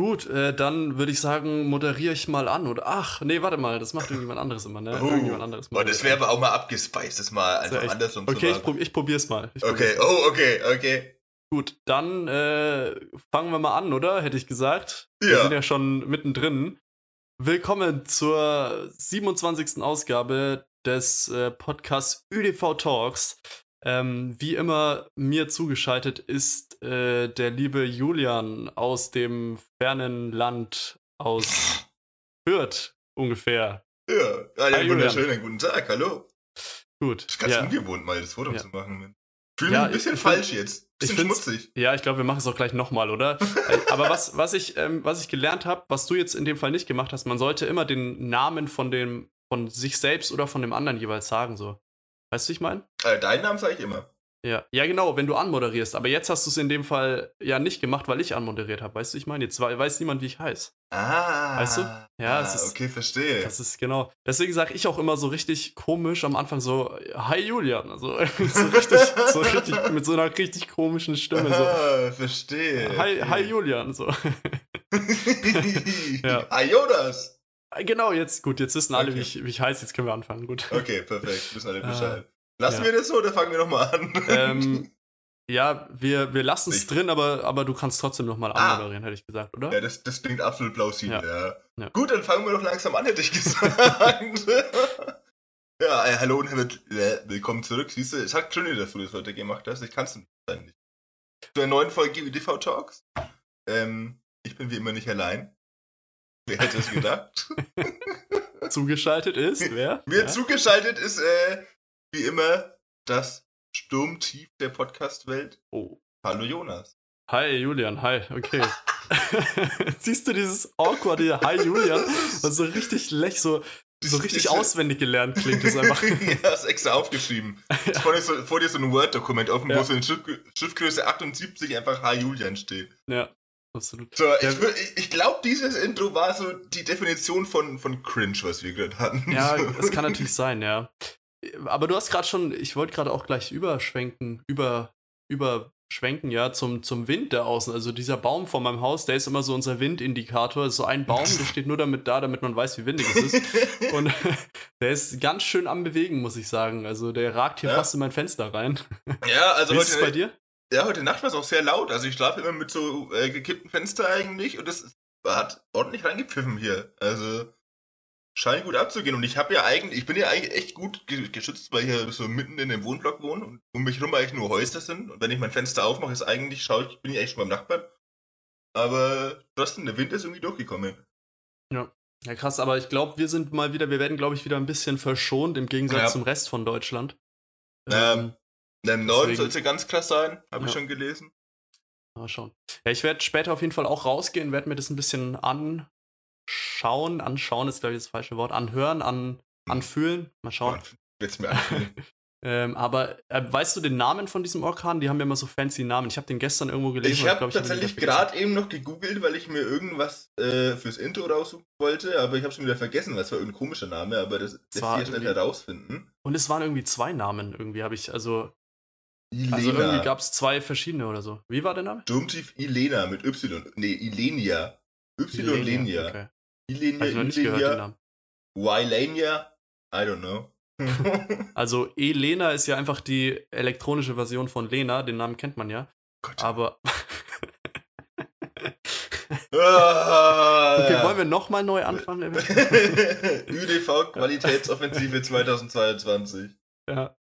Gut, äh, dann würde ich sagen, moderiere ich mal an. Oder ach, nee, warte mal, das macht irgendjemand anderes immer, ne? Oh, irgendjemand anderes oh, das wäre aber auch mal abgespeist, das mal einfach echt- andersrum Okay, zu ich, machen. prob ich probier's mal. Ich Okay, probier's mal. oh, okay, okay. Gut, dann äh, fangen wir mal an, oder? Hätte ich gesagt. Wir Ja. sind ja schon mittendrin. Willkommen zur 27. Ausgabe des äh, Podcasts ÖDV Talks. Ähm, wie immer mir zugeschaltet ist äh, der liebe Julian aus dem fernen Land aus Fürth ungefähr. Ja, Hi, ja Julian. wunderschönen guten Tag, hallo. Gut. Das ist ganz ja. ungewohnt, mal das Foto Ja. zu machen. Fühle Ja, mich ein bisschen ich falsch jetzt. ich Bisschen find's- schmutzig. Ja, ich glaube, wir machen es auch gleich nochmal, oder? Äh, Aber was, was, ich, ähm, was ich gelernt habe, was du jetzt in dem Fall nicht gemacht hast, man sollte immer den Namen von dem, von sich selbst oder von dem anderen jeweils sagen, so. Weißt du, ich meine? Äh, deinen Namen sage ich immer. Ja. Ja, genau, wenn du anmoderierst. Aber jetzt hast du es in dem Fall ja nicht gemacht, weil ich anmoderiert habe. Weißt du, wie ich meine? Jetzt wei- weiß niemand, wie ich heiße. Ah. Weißt du? Ja, ah, ist- Okay, verstehe. Das ist genau. Deswegen sage ich auch immer so richtig komisch am Anfang so, Hi Julian. Also, so richtig, so richtig, mit so einer richtig komischen Stimme. So, ah, verstehe. Hi, hi Julian. So. Ja. Hi Jonas. Genau, jetzt, gut, jetzt wissen alle, Okay. wie, ich, wie ich heiße, jetzt können wir anfangen, gut. Okay, perfekt. Wissen alle Ah, Bescheid. Lassen ja. wir das so oder fangen wir nochmal an? ähm, ja, wir, wir lassen es drin, aber, aber du kannst trotzdem nochmal Ah. anmoderieren, hätte ich gesagt, oder? Ja, das, das klingt absolut plausibel, ja. Ja. Gut, dann fangen wir doch langsam an, hätte ich gesagt. ja, äh, hallo und äh, willkommen zurück. Siehst du, es hat schön, dass du das heute gemacht hast. Ich kann es nicht sein. Zu einer neuen Folge UDV Talks. Ähm, ich bin wie immer nicht allein. Wer hätte es gedacht? Zugeschaltet ist, wer? Mir ja? zugeschaltet ist, äh, wie immer, das Sturmtief der Podcast-Welt. oh. Hallo Jonas. Hi Julian, hi, okay. Siehst du dieses awkward hier, Hi Julian, was so richtig lech, so, so richtig auswendig gelernt klingt das einfach. ja, ist extra aufgeschrieben. Ist Vor dir so, vor dir so ein Word-Dokument offen, Ja. wo so in Schrift, Schriftgröße 78 einfach Hi Julian steht. ja, absolut. So, ich, ich, ich glaube, dieses Intro war so die Definition von, von Cringe, was wir gerade hatten. Ja, so. das kann natürlich sein, ja. Aber du hast gerade schon, ich wollte gerade auch gleich überschwenken, über, überschwenken, ja, zum, zum Wind da außen. Also dieser Baum vor meinem Haus, der ist immer so unser Windindikator. So ein Baum, der steht nur damit da, damit man weiß, wie windig es ist. Und der ist ganz schön am Bewegen, muss ich sagen. Also der ragt hier Ja. fast in mein Fenster rein. ja, also wie ist es heute, bei dir? Ja, heute Nacht war es auch sehr laut. Also ich schlafe immer mit so äh, gekippten Fenster eigentlich und das hat ordentlich reingepfiffen hier. Also scheint gut abzugehen. Und ich habe ja eigentlich, ich bin ja eigentlich echt gut ge geschützt, weil ich hier so mitten in dem Wohnblock wohne und um mich herum eigentlich nur Häuser sind. Und wenn ich mein Fenster aufmache, ist eigentlich, schaue ich, bin ich echt schon beim Nachbarn. Aber trotzdem, der Wind ist irgendwie durchgekommen. Ja, krass, aber ich glaube, wir sind mal wieder, wir werden, glaube ich, wieder ein bisschen verschont im Gegensatz Ja. zum Rest von Deutschland. Ähm, Im Norden Deswegen- soll es ja ganz krass sein, habe ich Ja. schon gelesen. Mal schauen. Ja, ich werde später auf jeden Fall auch rausgehen, werde mir das ein bisschen anschauen. Anschauen ist, glaube ich, das falsche Wort. Anhören, an, anfühlen. Mal schauen. Wird's mir anfühlen. Ähm, aber äh, weißt du den Namen von diesem Orkan? Die haben ja immer so fancy Namen. Ich habe den gestern irgendwo gelesen. Ich habe tatsächlich gerade eben noch gegoogelt, weil ich mir irgendwas äh, fürs Intro raussuchen wollte, aber ich habe schon wieder vergessen, was war irgendein komischer Name, aber das lässt sich ja schnell herausfinden. Und es waren irgendwie zwei Namen. Irgendwie habe ich, also, Ilena. also irgendwie gab es zwei verschiedene oder so. Wie war der Name? Sturmtief Ilena mit Y. Nee, Ilenia. Y Lenia. Okay. Ilenia, noch nicht gehört, den Ilenia, Namen. Ylenia. I don't know. Also, Elena ist ja einfach die elektronische Version von Lena. Den Namen kennt man ja. Gott. Aber. Ah. Okay, wollen wir nochmal neu anfangen? ÜDV Qualitätsoffensive 2022. Ja.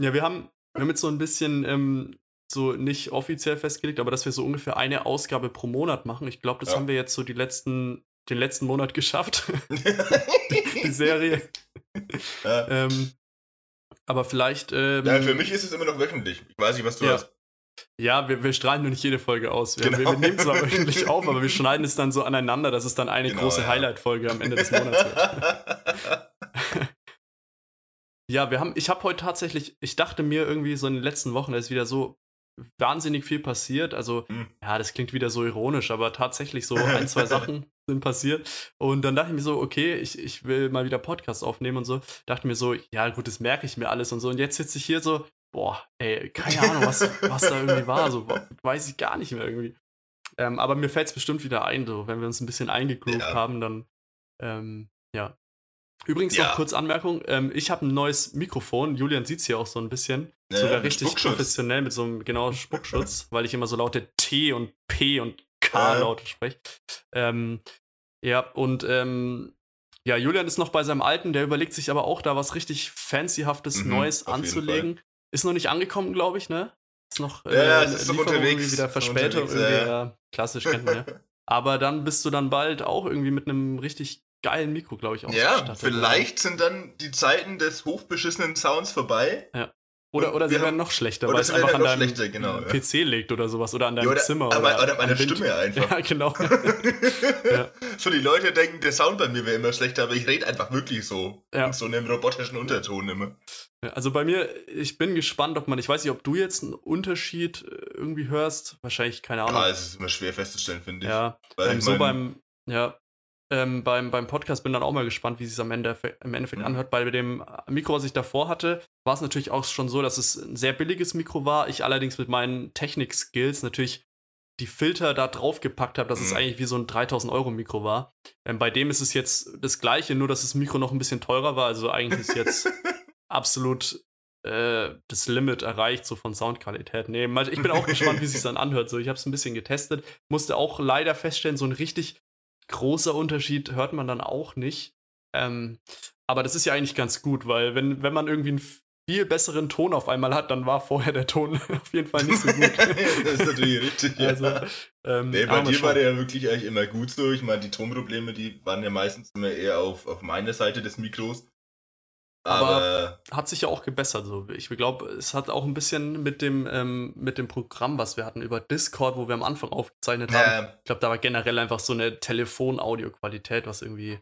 Ja, wir haben, wir haben jetzt so ein bisschen ähm, so nicht offiziell festgelegt, aber dass wir so ungefähr eine Ausgabe pro Monat machen. Ich glaube, das Ja. haben wir jetzt so die letzten, den letzten Monat geschafft, die Serie. ja. Ähm, aber vielleicht. Ähm, ja, für mich ist es immer noch wöchentlich. Ich weiß nicht, was du Ja. hast. Ja, wir, wir strahlen nur nicht jede Folge aus. Wir, Genau. wir, wir nehmen zwar wöchentlich auf, aber wir schneiden es dann so aneinander, dass es dann eine Genau, große ja. Highlight-Folge am Ende des Monats wird. Ja, wir haben, ich habe heute tatsächlich, ich dachte mir irgendwie so in den letzten Wochen, da ist wieder so wahnsinnig viel passiert. Also, Hm. ja, das klingt wieder so ironisch, aber tatsächlich so ein, zwei Sachen sind passiert. Und dann dachte ich mir so, okay, ich, ich will mal wieder Podcast aufnehmen und so. Dachte mir so, ja, gut, das merke ich mir alles und so. Und jetzt sitze ich hier so, boah, ey, keine Ahnung, was, was da irgendwie war. So, weiß ich gar nicht mehr irgendwie. Ähm, aber mir fällt es bestimmt wieder ein, so, wenn wir uns ein bisschen eingegroovt Ja. haben, dann ähm, ja. Übrigens Ja. noch kurz Anmerkung, ähm, ich habe ein neues Mikrofon, Julian sieht es hier auch so ein bisschen, Ja, sogar mit richtig professionell mit so einem genau Spuckschutz, weil ich immer so laute T und P und K Ja. laute spreche. Ähm, ja, und ähm, ja, Julian ist noch bei seinem alten, der überlegt sich aber auch da was richtig fancyhaftes Mhm, Neues anzulegen. Ist noch nicht angekommen, glaube ich, ne? Ist noch Ja, ja, ist Lieferung unterwegs, irgendwie wieder Verspätung. unterwegs, Irgendwie, ja, ja. klassisch kennt man ja. Aber dann bist du dann bald auch irgendwie mit einem richtig geilen Mikro, glaube ich, Ja, ausgestattet. vielleicht sind dann die Zeiten des hochbeschissenen Sounds vorbei. Oder, oder sie werden noch schlechter, oder weil es einfach an deinem genau, ja. PC liegt oder sowas. Oder an deinem Ja, oder, Zimmer. aber, oder meiner am Wind. Stimme einfach. Ja, genau. Ja. So, die Leute denken, der Sound bei mir wäre immer schlechter, aber ich rede einfach wirklich so. Ja. In so einem robotischen Unterton immer. Ja, Also bei mir, ich bin gespannt, ob man, ich weiß nicht, ob du jetzt einen Unterschied äh, irgendwie hörst. Wahrscheinlich, keine Ahnung. Ja, es ist immer schwer festzustellen, finde ich. Ja, Weil ähm, ich so mein- beim, ja, ähm, beim, beim Podcast bin dann auch mal gespannt, wie es sich am Ende, im Endeffekt Mhm. anhört. Bei dem Mikro, was ich davor hatte, war es natürlich auch schon so, dass es ein sehr billiges Mikro war. Ich allerdings mit meinen Technik-Skills natürlich die Filter da drauf gepackt habe, dass es Mhm. eigentlich wie so ein 3000 Euro Mikro war. Ähm, bei dem ist es jetzt das gleiche, nur dass das Mikro noch ein bisschen teurer war. Also eigentlich ist jetzt absolut äh, das Limit erreicht, so von Soundqualität. Nee, ich bin auch gespannt, wie es sich dann anhört. So, ich habe es ein bisschen getestet, musste auch leider feststellen, so ein richtig großer Unterschied hört man dann auch nicht. Ähm, aber das ist ja eigentlich ganz gut, weil wenn, wenn man irgendwie einen viel besseren Ton auf einmal hat, dann war vorher der Ton auf jeden Fall nicht so gut. das ist natürlich richtig. Ja. also, ähm, Nee, bei dir war schauen. der ja wirklich eigentlich immer gut so. Ich meine, die Tonprobleme, die waren ja meistens immer eher auf, auf meiner Seite des Mikros. Aber- Aber, hat sich ja auch gebessert. So. Ich glaube, es hat auch ein bisschen mit dem, ähm, mit dem Programm, was wir hatten über Discord, wo wir am Anfang aufgezeichnet haben. äh, Ich glaube, da war generell einfach so eine Telefon-Audio-Qualität, was irgendwie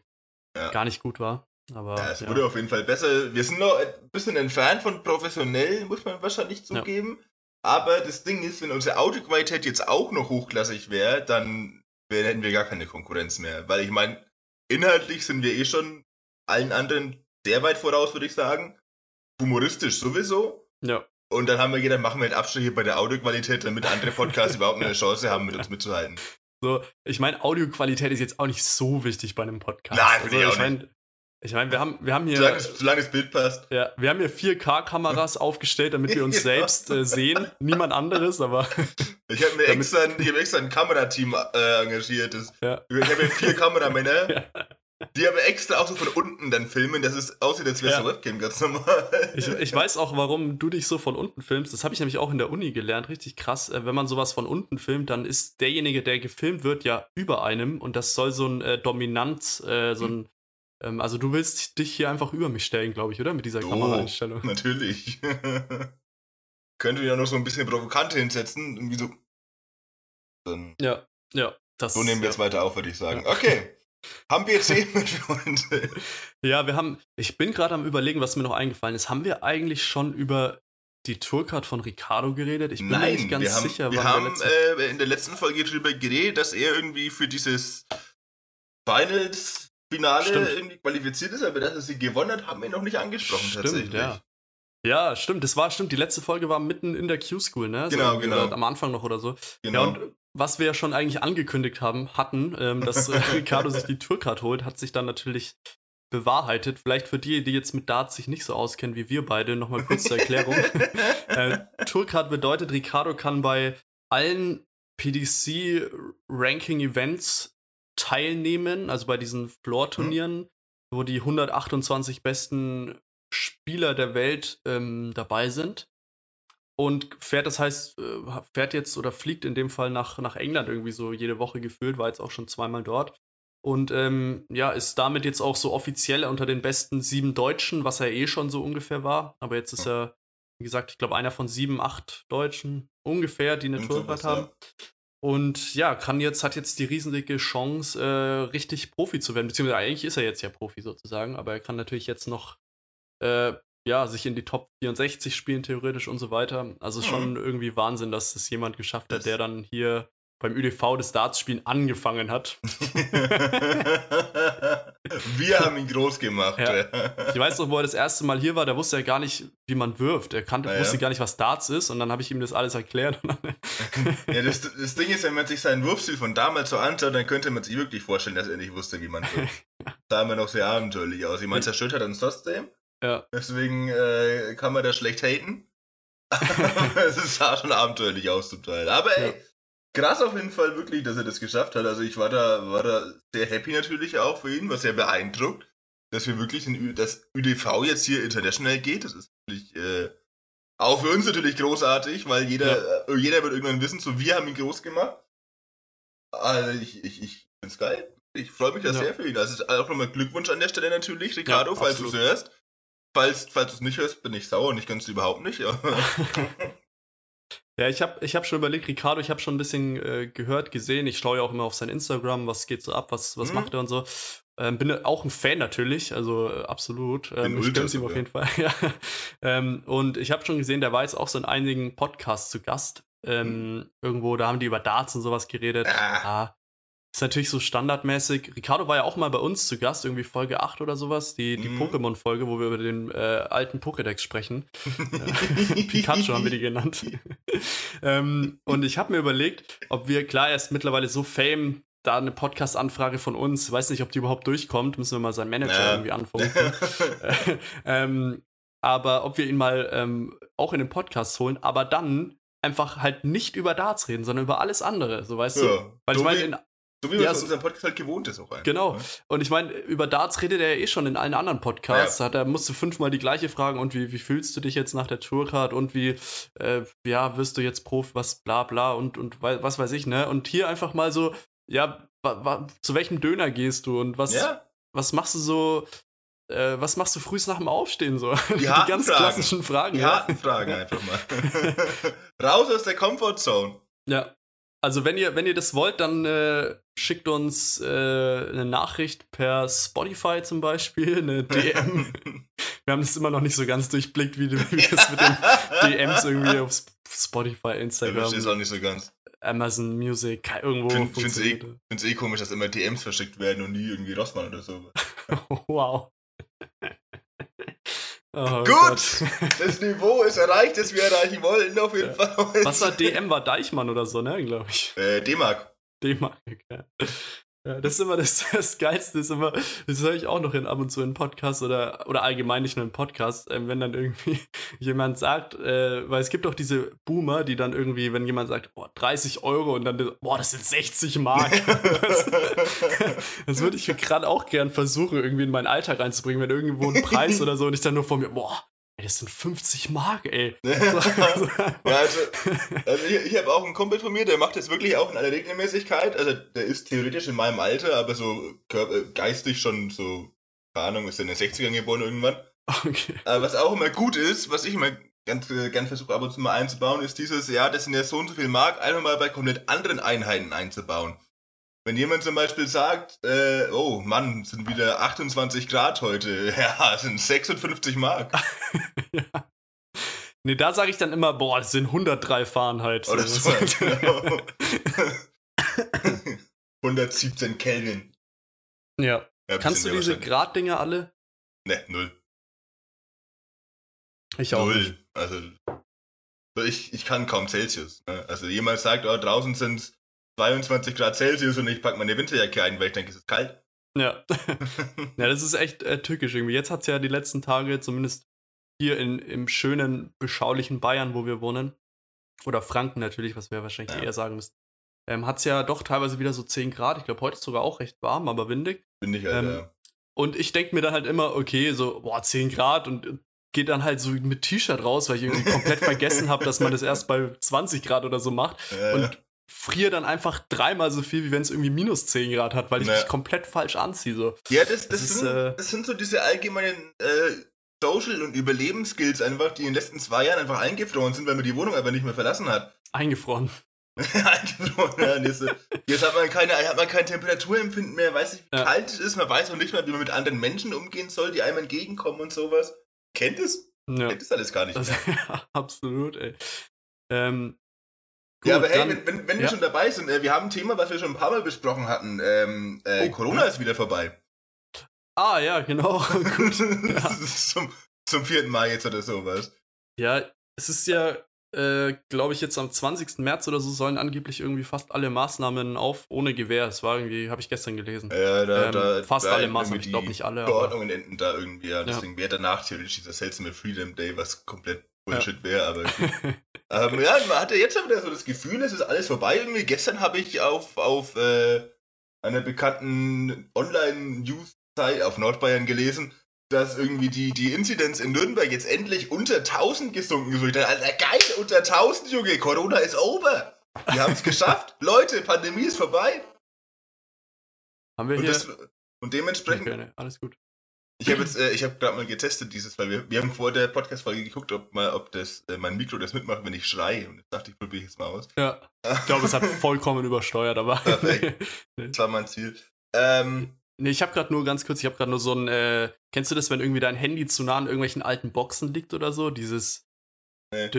Ja. gar nicht gut war. Aber ja, es ja. wurde auf jeden Fall besser. Wir sind noch ein bisschen entfernt von professionell, muss man wahrscheinlich zugeben. Aber das Ding ist, wenn unsere Audioqualität jetzt auch noch hochklassig wäre, dann wär, hätten wir gar keine Konkurrenz mehr. Weil ich meine, inhaltlich sind wir eh schon allen anderen sehr weit voraus, würde ich sagen. Humoristisch sowieso. ja. Und dann haben wir gedacht, machen wir einen Abstriche bei der Audioqualität, damit andere Podcasts überhaupt eine Chance haben, mit uns mitzuhalten. So, ich meine, Audioqualität ist jetzt auch nicht so wichtig bei einem Podcast. Nein, ich also, auch ich meine, ich mein, wir haben, wir haben hier. Solange, solange das Bild passt. Ja, wir haben hier 4K-Kameras aufgestellt, damit wir uns Ja. selbst äh, sehen. Niemand anderes, aber Ich habe mir extra, ein- ich hab extra ein Kamerateam äh, engagiert. Das, Ja. Ich habe ja vier Kameramänner, Ja. Die aber extra auch so von unten dann filmen, dass es aussieht, als wäre es Ja. eine Webcam ganz normal. ich, ich weiß auch, warum du dich so von unten filmst. Das habe ich nämlich auch in der Uni gelernt. Richtig krass. Äh, wenn man sowas von unten filmt, dann ist derjenige, der gefilmt wird, ja über einem. Und das soll so ein äh, Dominanz, äh, so ein. Ähm, also, du willst dich hier einfach über mich stellen, glaube ich, oder? Mit dieser Oh. Kameraeinstellung. Natürlich. Könnte ja noch so ein bisschen provokant hinsetzen. Irgendwie so. Dann, Ja, ja. Das, so nehmen wir ja. jetzt weiter auf, würde ich sagen. Okay. Haben wir Themen für uns? Ja, wir haben, ich bin gerade am überlegen, was mir noch eingefallen ist. Haben wir eigentlich schon über die Tourcard von Ricardo geredet? Ich bin mir nicht ganz wir haben, sicher, wir haben der letzte- äh, in der letzten Folge darüber geredet, dass er irgendwie für dieses Finals-Finale Stimmt. irgendwie qualifiziert ist, aber dass er sie gewonnen hat, haben wir noch nicht angesprochen Stimmt, tatsächlich. ja. Ja, stimmt, das war stimmt. Die letzte Folge war mitten in der Q-School, ne? Genau, irgendwie genau. Am Anfang noch oder so. Genau. Ja, und was wir ja schon eigentlich angekündigt haben, hatten, ähm, dass äh, Ricardo sich die Tourcard holt, hat sich dann natürlich bewahrheitet. Vielleicht für die, die jetzt mit Darts sich nicht so auskennen wie wir beide, nochmal kurz zur Erklärung. äh, Tourcard bedeutet, Ricardo kann bei allen PDC-Ranking-Events teilnehmen, also bei diesen Floor-Turnieren, wo die 128 besten Spieler der Welt ähm, dabei sind. Und fährt, das heißt, äh, fährt jetzt oder fliegt in dem Fall nach, nach England irgendwie so jede Woche gefühlt, war jetzt auch schon zweimal dort. Und ähm, ja, ist damit jetzt auch so offiziell unter den besten sieben Deutschen, was er eh schon so ungefähr war. Aber jetzt ist er, wie gesagt, ich glaube, einer von sieben, acht Deutschen ungefähr, die eine Tourcard sowas, haben. Und ja, kann jetzt, hat jetzt die riesenige Chance, äh, richtig Profi zu werden. Beziehungsweise eigentlich ist er jetzt ja Profi sozusagen, aber er kann natürlich jetzt noch äh, ja, sich in die Top 64 spielen, theoretisch und so weiter. Also ist schon irgendwie Wahnsinn, dass es jemand geschafft hat, der dann hier beim ÜDV das Dartspielen angefangen hat. Wir haben ihn groß gemacht. Ja. Ich weiß noch, wo er das erste Mal hier war, der wusste ja gar nicht, wie man wirft. Er kannte, Ja, wusste gar nicht, was Darts ist und dann habe ich ihm das alles erklärt. ja, das, das Ding ist, wenn man sich seinen Wurfstil von damals so anschaut, dann könnte man sich wirklich vorstellen, dass er nicht wusste, wie man wirft. sah immer noch sehr abenteuerlich aus. Ich meine, zerstört hat er uns trotzdem. Ja. Deswegen äh, kann man da schlecht haten. Es sah schon abenteuerlich aus zum Teil. Aber ey, Ja. krass auf jeden Fall wirklich, dass er das geschafft hat. Also ich war da, war da sehr happy natürlich auch für ihn, was sehr beeindruckt, dass wir wirklich in Ü das ÜDV jetzt hier international geht. Das ist natürlich äh, auch für uns natürlich großartig, weil jeder, äh, jeder wird irgendwann wissen, so wir haben ihn groß gemacht. Also ich, ich, ich find's geil. Ich freue mich da Ja. sehr für ihn. Also auch nochmal Glückwunsch an der Stelle natürlich, Ricardo, falls du es hörst. Falls, falls du es nicht hörst, bin ich sauer und ich kann es überhaupt nicht. Ja. Ich habe ich hab schon überlegt, Ricardo, ich habe schon ein bisschen äh, gehört, gesehen. Ich schaue ja auch immer auf sein Instagram, was geht so ab, was, was Mhm. macht er und so. Ähm, bin auch ein Fan natürlich, also äh, absolut. Ähm, ich gönn's ihm auf jeden Fall. ja. ähm, und ich habe schon gesehen, der war jetzt auch so in einigen Podcasts zu Gast. Ähm, Irgendwo, da haben die über Darts und sowas geredet. Ah. Ja. Ist natürlich so standardmäßig. Ricardo war ja auch mal bei uns zu Gast, irgendwie Folge 8 oder sowas, die, die Mhm. Pokémon-Folge, wo wir über den äh, alten Pokédex sprechen. Pikachu haben wir die genannt. ähm, und ich habe mir überlegt, ob wir, klar, er ist mittlerweile so fame, da eine Podcast-Anfrage von uns, weiß nicht, ob die überhaupt durchkommt, müssen wir mal seinen Manager Ja. irgendwie anfunken. Äh, ähm, aber ob wir ihn mal ähm, auch in den Podcast holen, aber dann einfach halt nicht über Darts reden, sondern über alles andere, so weißt du? ja. Weil so ich meine, so wie man ja, es so- unserem Podcast halt gewohnt ist auch einfach. Genau. ne? Und ich meine, über Darts redet er ja eh schon in allen anderen Podcasts. Hat er musste fünfmal die gleiche fragen und wie, wie fühlst du dich jetzt nach der Tourcard und wie, äh, ja, wirst du jetzt Profi, was bla bla und, und was weiß ich, ne? Und hier einfach mal so, ja, wa, wa, zu welchem Döner gehst du und was, Ja, was machst du so, äh, was machst du frühst nach dem Aufstehen so? Die, harten ganz Fragen. klassischen Fragen. die ja. harten Fragen einfach mal. Raus aus der Comfortzone. Ja. Also wenn ihr, wenn ihr das wollt, dann äh, schickt uns äh, eine Nachricht per Spotify zum Beispiel, eine DM. Wir haben das immer noch nicht so ganz durchblickt, wie, du- wie das mit den DMs irgendwie auf Sp- Spotify, Ich Instagram, verstehe es auch nicht so ganz. Amazon Music, irgendwo Find- find's eh- funktioniert. Ich finde es eh komisch, dass immer DMs verschickt werden und nie irgendwie Rossmann oder so. wow. Oh Gut. Das Niveau ist erreicht, das wir erreichen wollten, auf jeden Ja. Fall. Was war DM? War Deichmann oder so, ne, glaube ich. Äh, D-Mark. D-Mark, ja. Ja. Das ist immer das, das Geilste, ist immer, das höre ich auch noch in, ab und zu in Podcasts oder, oder allgemein nicht nur in Podcasts, ähm, wenn dann irgendwie jemand sagt, äh, weil es gibt auch diese Boomer, die dann irgendwie, wenn jemand sagt, boah, 30 Euro und dann, boah, das sind 60 Mark. das, das würde ich mir gerade auch gern versuchen, irgendwie in meinen Alltag reinzubringen, wenn irgendwo ein Preis oder so und ich dann nur vor mir, boah, ey, das sind 50 Mark, ey. Ja, also, also ich, ich habe auch einen Kumpel von mir, der macht das wirklich auch in aller Regelmäßigkeit. Also der ist theoretisch in meinem Alter, aber so äh, geistig schon so, keine Ahnung, ist in den 60ern geboren irgendwann. okay. Aber was auch immer gut ist, was ich immer ganz äh, gern versuche ab und zu mal einzubauen, ist dieses, ja, das sind ja so und so viel Mark, einfach mal bei komplett anderen Einheiten einzubauen. Wenn jemand zum Beispiel sagt, äh, oh Mann, sind wieder 28 Grad heute, ja, sind 56 Mark. ja. Nee, da sage ich dann immer, boah, das sind 103 Fahrenheit. Oder so, genau. 117 Kelvin. ja. Ja, Kannst du diese Graddinger alle? Ne, null. Ich auch nicht. Null. Also, so ich, ich kann kaum Celsius. Ne? Also jemand sagt, oh, draußen sind 22 Grad Celsius und ich packe meine Winterjacke ein, weil ich denke, es ist kalt. Ja. ja, das ist echt äh, tückisch irgendwie. Jetzt hat es ja die letzten Tage, zumindest hier in, im schönen, beschaulichen Bayern, wo wir wohnen, oder Franken natürlich, was wir wahrscheinlich Ja. eher sagen müssen, ähm, hat es ja doch teilweise wieder so 10 Grad. Ich glaube, heute ist sogar auch recht warm, aber windig. Ich, Alter. Ähm, Und ich denke mir dann halt immer, okay, so, boah, 10 Grad und äh, geht dann halt so mit T-Shirt raus, weil ich irgendwie komplett vergessen habe, dass man das erst bei 20 Grad oder so macht. Äh, Und friere dann einfach dreimal so viel, wie wenn es irgendwie minus 10 Grad hat, weil ich Ja. mich komplett falsch anziehe. So. ja, das, das, das ist, sind, äh, das sind so diese allgemeinen äh, Social- und Überlebensskills einfach, die in den letzten zwei Jahren einfach eingefroren sind, weil man die Wohnung einfach nicht mehr verlassen hat. Eingefroren. eingefroren, ja. Jetzt, jetzt hat man keine, hat man kein Temperaturempfinden mehr, weiß nicht, wie Ja. kalt es ist, man weiß auch nicht mehr, wie man mit anderen Menschen umgehen soll, die einem entgegenkommen und sowas. Kennt es? Ja. Kennt es alles gar nicht mehr. ja, absolut, ey. Ähm, Gut, ja, aber hey, wenn, wenn, wenn ja. wir schon dabei sind, äh, wir haben ein Thema, was wir schon ein paar Mal besprochen hatten. Ähm, äh, oh. Corona ist wieder vorbei. Ah, ja, genau. Gut. Ja. zum, zum vierten Mal jetzt oder sowas. Ja, es ist ja, äh, glaube ich, jetzt am 20. März oder so sollen angeblich irgendwie fast alle Maßnahmen auf ohne Gewehr. Es war irgendwie, habe ich gestern gelesen. Ja, da, ähm, da fast da alle Maßnahmen, ich glaube nicht alle. Verordnungen enden da irgendwie, ja. Deswegen wäre danach theoretisch dieser seltsame Freedom Day, was komplett Bullshit ja. wäre, aber. ähm, ja, man hatte jetzt wieder so das Gefühl, es ist alles vorbei. Irgendwie gestern habe ich auf, auf äh, einer bekannten Online-News-Site auf Nordbayern gelesen, dass irgendwie die, die Inzidenz in Nürnberg jetzt endlich unter 1000 gesunken ist. Alter, geil, unter 1000, Junge, Corona ist over. Wir haben es geschafft. Leute, Pandemie ist vorbei. Haben wir und hier? Das, und dementsprechend. Nee, alles gut. Ich habe jetzt, äh, ich habe gerade mal getestet dieses, weil wir, wir haben vor der Podcast-Folge geguckt, ob mal, ob das äh, mein Mikro das mitmacht, wenn ich schreie. Und jetzt dachte ich, probiere ich jetzt mal aus. Ja. Ich glaube, es hat vollkommen übersteuert, aber. Perfekt. Das war mein Ziel. Ähm, Nee, ich habe gerade nur ganz kurz, ich habe gerade nur so ein, äh, kennst du das, wenn irgendwie dein Handy zu nah an irgendwelchen alten Boxen liegt oder so? Dieses. Nee.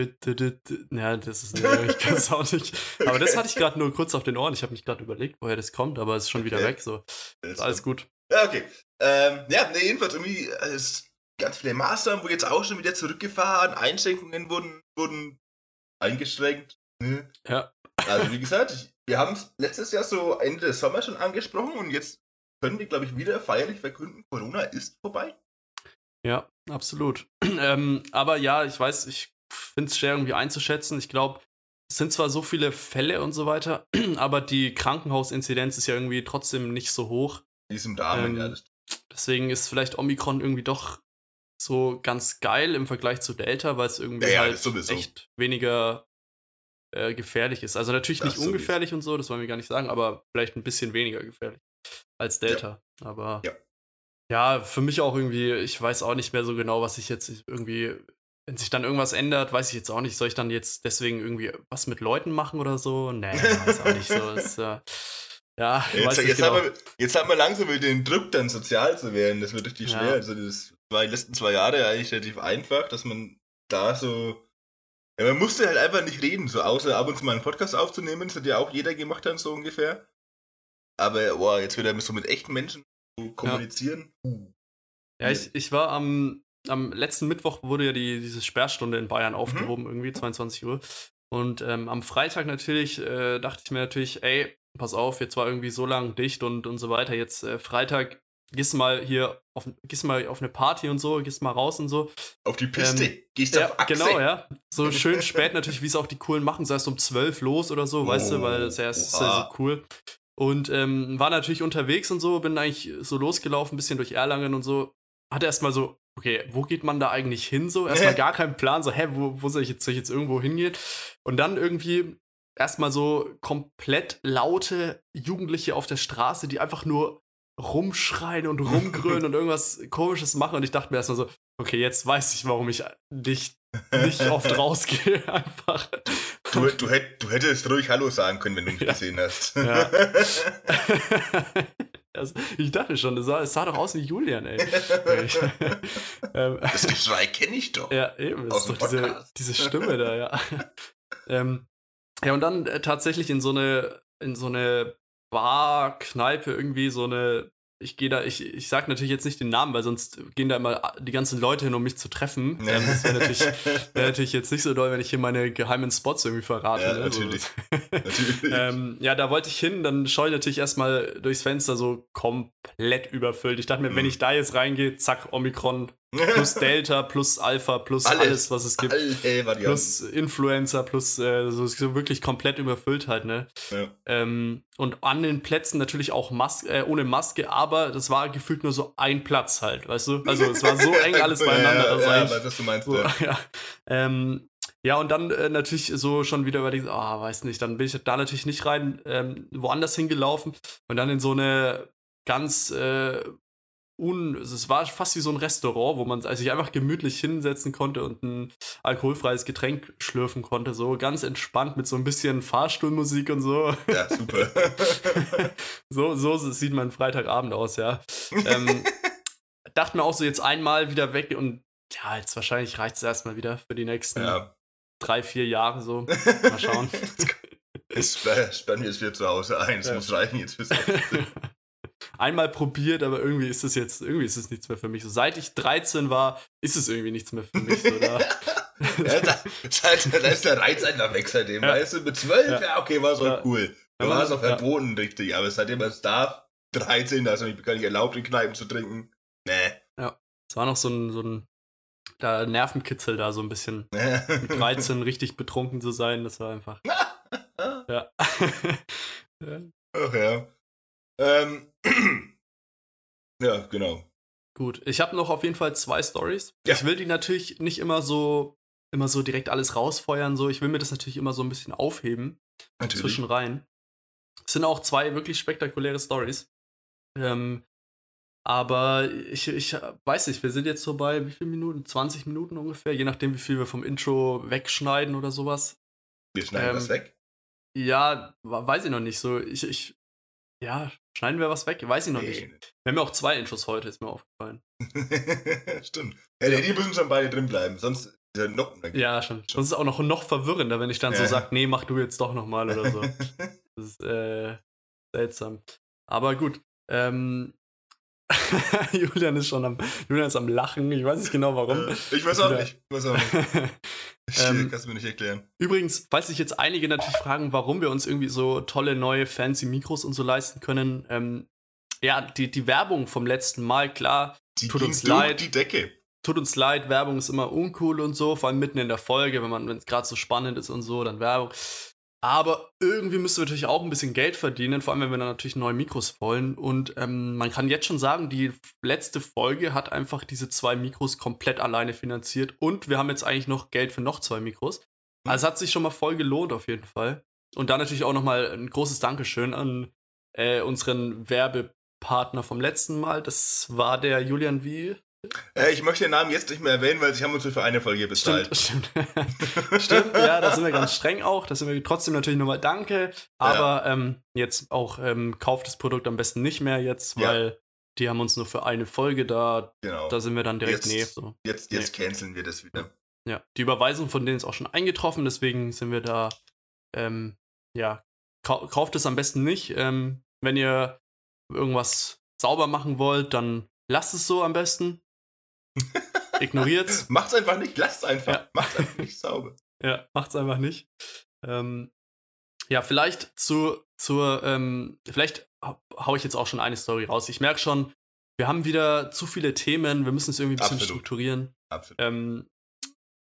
Ja, das ist, nee, ich kann es auch nicht. Aber das hatte ich gerade nur kurz auf den Ohren. Ich habe mich gerade überlegt, woher das kommt, aber es ist schon okay. wieder weg. So. Ist alles gut. Ja, okay. Ähm, ja, nee, jedenfalls irgendwie es ganz viele Maßnahmen, wo jetzt auch schon wieder zurückgefahren, Einschränkungen wurden, wurden eingeschränkt. Hm. Ja. Also wie gesagt, wir haben es letztes Jahr so Ende des Sommers schon angesprochen und jetzt können wir, glaube ich, wieder feierlich verkünden, Corona ist vorbei. Ja, absolut. ähm, aber ja, ich weiß, ich finde es schwer irgendwie einzuschätzen. Ich glaube, es sind zwar so viele Fälle und so weiter, aber die Krankenhausinzidenz ist ja irgendwie trotzdem nicht so hoch. Die ist im Darm, ähm, ja. Deswegen ist vielleicht Omikron irgendwie doch so ganz geil im Vergleich zu Delta, weil es irgendwie ja, halt echt weniger äh, gefährlich ist. Also natürlich das nicht ungefährlich sowieso. und so, das wollen wir gar nicht sagen, aber vielleicht ein bisschen weniger gefährlich als Delta. Ja. Aber ja. ja, für mich auch irgendwie, ich weiß auch nicht mehr so genau, was ich jetzt irgendwie, wenn sich dann irgendwas ändert, weiß ich jetzt auch nicht, soll ich dann jetzt deswegen irgendwie was mit Leuten machen oder so? Nee, weiß auch nicht so. Das, äh, ja, jetzt, jetzt, genau. haben wir, jetzt haben wir langsam wieder den Druck, dann sozial zu werden. Das wird richtig schwer. Ja. Also das war die letzten zwei Jahre eigentlich relativ einfach, dass man da so. Ja, man musste halt einfach nicht reden, so außer ab und zu mal einen Podcast aufzunehmen, das hat ja auch jeder gemacht dann so ungefähr. Aber boah, jetzt wieder so mit echten Menschen kommunizieren. Ja, ja ich, ich war am, am letzten Mittwoch wurde ja die, diese Sperrstunde in Bayern mhm. aufgehoben, mhm. irgendwie 22 Uhr. Und ähm, am Freitag natürlich äh, dachte ich mir natürlich, ey, pass auf, jetzt war irgendwie so lang dicht und, und so weiter. Jetzt äh, Freitag gehst du mal hier auf, gehst mal auf eine Party und so, gehst mal raus und so. Auf die Piste, ähm, gehst ja, auf Achse. Genau, ja. So schön spät natürlich, wie es auch die coolen machen, sei es um 12 los oder so, oh, weißt du, weil das ja, ist ja so cool. Und ähm, war natürlich unterwegs und so, bin eigentlich so losgelaufen, ein bisschen durch Erlangen und so. Hatte erstmal so, okay, wo geht man da eigentlich hin? So, erstmal gar keinen Plan, so, hä, wo, wo soll ich jetzt, soll ich jetzt irgendwo hingehen? Und dann irgendwie erstmal so komplett laute Jugendliche auf der Straße, die einfach nur rumschreien und rumgrölen und irgendwas komisches machen. Und ich dachte mir erstmal so, okay, jetzt weiß ich, warum ich nicht, nicht oft rausgehe. Einfach. Du, du, hätt, du hättest ruhig Hallo sagen können, wenn du mich ja. gesehen hast. Ja. also, ich dachte schon, es sah, sah, doch aus wie Julian, ey. Ähm, das Geschrei kenne ich doch. Ja, eben. Das ist doch diese, diese, Stimme da, ja. ähm, ja, und dann äh, tatsächlich in so eine, in so eine Bar, Kneipe irgendwie, so eine ich gehe da, ich, ich sage natürlich jetzt nicht den Namen, weil sonst gehen da immer die ganzen Leute hin, um mich zu treffen. Ähm, das wäre natürlich, wär natürlich jetzt nicht so doll, wenn ich hier meine geheimen Spots irgendwie verrate. Ja, ne? natürlich. natürlich. ähm, ja, da wollte ich hin, dann schaue ich natürlich erstmal durchs Fenster so komplett überfüllt. Ich dachte mir, mhm. wenn ich da jetzt reingehe, zack, Omikron, plus Delta, plus Alpha, plus alles, alles was es gibt. plus Influencer, plus äh, so, so, wirklich komplett überfüllt halt, ne? Ja. Ähm, und an den Plätzen natürlich auch Mas äh, ohne Maske, aber das war gefühlt nur so ein Platz halt, weißt du? Also es war so eng alles beieinander. ja, ja, ja, was du meinst, so, ja. Ähm, ja, und dann äh, natürlich so schon wieder überlegt, ah, oh, weiß nicht, dann bin ich da natürlich nicht rein, ähm, woanders hingelaufen und dann in so eine ganz äh, un, es war fast wie so ein Restaurant, wo man sich einfach gemütlich hinsetzen konnte und ein alkoholfreies Getränk schlürfen konnte, so ganz entspannt mit so ein bisschen Fahrstuhlmusik und so. Ja, super. so, so sieht mein Freitagabend aus, ja. ähm, dachte mir auch so jetzt einmal wieder weg und ja, jetzt wahrscheinlich reicht es erstmal wieder für die nächsten ja. drei, vier Jahre so. Mal schauen. Ist bei, bei mir ist wieder zu Hause eins, Ja. muss reichen jetzt fürs Einmal probiert, aber irgendwie ist es jetzt, irgendwie ist es nichts mehr für mich. So, seit ich 13 war, ist es irgendwie nichts mehr für mich. So, da, ja, da, da, ist der Reiz einfach weg seitdem, Ja. weißt du? Mit 12, Ja. ja, okay, war es Ja. cool. Da Ja, war es auch ja. verboten, richtig. Aber seitdem man es darf, 13, da ist noch gar nicht erlaubt, in Kneipen zu trinken. Nee. es war noch so ein, so ein da Nervenkitzel da, so ein bisschen mit 13 richtig betrunken zu sein. Das war einfach. Ja. Ja. Ach ja. Ähm, ja, genau. Gut, ich habe noch auf jeden Fall zwei Stories. Ja. Ich will die natürlich nicht immer so immer so direkt alles rausfeuern so. Ich will mir das natürlich immer so ein bisschen aufheben Natürlich. zwischen rein. Es sind auch zwei wirklich spektakuläre Stories. Ähm, aber ich, ich weiß nicht, wir sind jetzt so bei wie viele Minuten? 20 Minuten ungefähr, je nachdem, wie viel wir vom Intro wegschneiden oder sowas. Wir schneiden ähm, was weg. Ja, weiß ich noch nicht. So, ich, ich, ja, schneiden wir was weg? Weiß ich noch nicht. Nee. Wir haben ja auch zwei Intros heute, ist mir aufgefallen. Stimmt. Ja, die- die müssen schon beide drin bleiben, sonst ist er noch Ja, schon. Sonst ist es auch noch, noch verwirrender, wenn ich dann so Ja. sage, nee, mach du jetzt doch nochmal oder so. Das ist äh, seltsam. Aber gut. Ähm, Julian ist schon am, Julian ist am Lachen. Ich weiß nicht genau warum. Äh, ich weiß auch nicht. Ich weiß auch nicht. Ich Ähm, kannst du mir nicht erklären. Übrigens, falls sich jetzt einige natürlich fragen, warum wir uns irgendwie so tolle neue fancy Mikros und so leisten können, ähm, ja, die, die Werbung vom letzten Mal, klar, Die tut uns leid. die Decke. tut uns leid, Werbung ist immer uncool und so, vor allem mitten in der Folge, wenn man, wenn es gerade so spannend ist und so, dann Werbung. Aber irgendwie müssen wir natürlich auch ein bisschen Geld verdienen, vor allem wenn wir dann natürlich neue Mikros wollen. Und ähm, man kann jetzt schon sagen, die letzte Folge hat einfach diese zwei Mikros komplett alleine finanziert. Und wir haben jetzt eigentlich noch Geld für noch zwei Mikros. Also hat sich schon mal voll gelohnt auf jeden Fall. Und dann natürlich auch nochmal ein großes Dankeschön an äh, unseren Werbepartner vom letzten Mal. Das war der Julian Wie. Äh, ich möchte den Namen jetzt nicht mehr erwähnen, weil sie haben uns nur für eine Folge bezahlt. Stimmt, stimmt. stimmt, ja, da sind wir ganz streng auch. Da sind wir trotzdem natürlich nochmal Danke. Aber ähm, jetzt auch ähm, kauft das Produkt am besten nicht mehr jetzt, Ja. weil die haben uns nur für eine Folge da. Genau. Da sind wir dann direkt, Jetzt- nee, so. jetzt jetzt canceln wir das wieder. Ja, die Überweisung von denen ist auch schon eingetroffen, deswegen sind wir da, ähm, ja, kau kauft es am besten nicht. Ähm, wenn ihr irgendwas sauber machen wollt, dann lasst es so am besten. Ignoriert's. Macht's einfach nicht, lasst einfach. Ja. Macht's einfach nicht sauber. Ja, macht's einfach nicht. Ähm, ja, vielleicht zu, zur, ähm, vielleicht hau- ich jetzt auch schon eine Story raus. Ich merke schon, wir haben wieder zu viele Themen, wir müssen es irgendwie ein bisschen Absolut. strukturieren. Absolut. Ähm,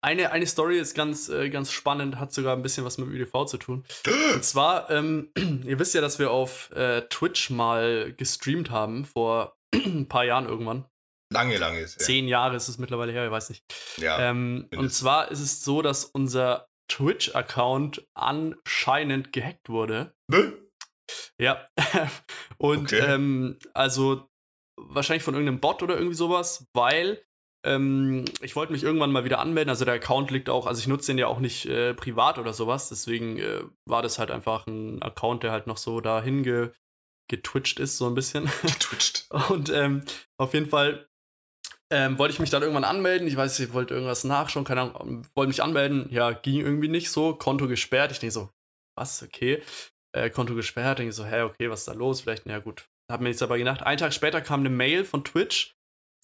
eine, eine Story ist ganz, äh, ganz spannend, hat sogar ein bisschen was mit dem ÜDV zu tun. Und zwar, ähm, ihr wisst ja, dass wir auf äh, Twitch mal gestreamt haben, vor ein paar Jahren irgendwann. Lange, lange ist her. Zehn Jahre ist es mittlerweile her, ich weiß nicht. Ja. Ähm, und zwar ist es so, dass unser Twitch-Account anscheinend gehackt wurde. Nö. Ja. und Okay. ähm, also wahrscheinlich von irgendeinem Bot oder irgendwie sowas, weil ähm, ich wollte mich irgendwann mal wieder anmelden. Also der Account liegt auch, also ich nutze den ja auch nicht äh, privat oder sowas. Deswegen äh, war das halt einfach ein Account, der halt noch so dahin ge getwitcht ist, so ein bisschen. Twitcht. Und ähm, auf jeden Fall ähm, wollte ich mich dann irgendwann anmelden. Ich weiß, ich wollte irgendwas nachschauen, keine Ahnung, ähm, wollte mich anmelden. Ja, ging irgendwie nicht so. Konto gesperrt. Ich denke so, was, okay. Äh, Konto gesperrt. Denke so, hä, okay, was ist da los? Vielleicht, na gut. Hab mir nichts dabei gedacht. Einen Tag später kam eine Mail von Twitch.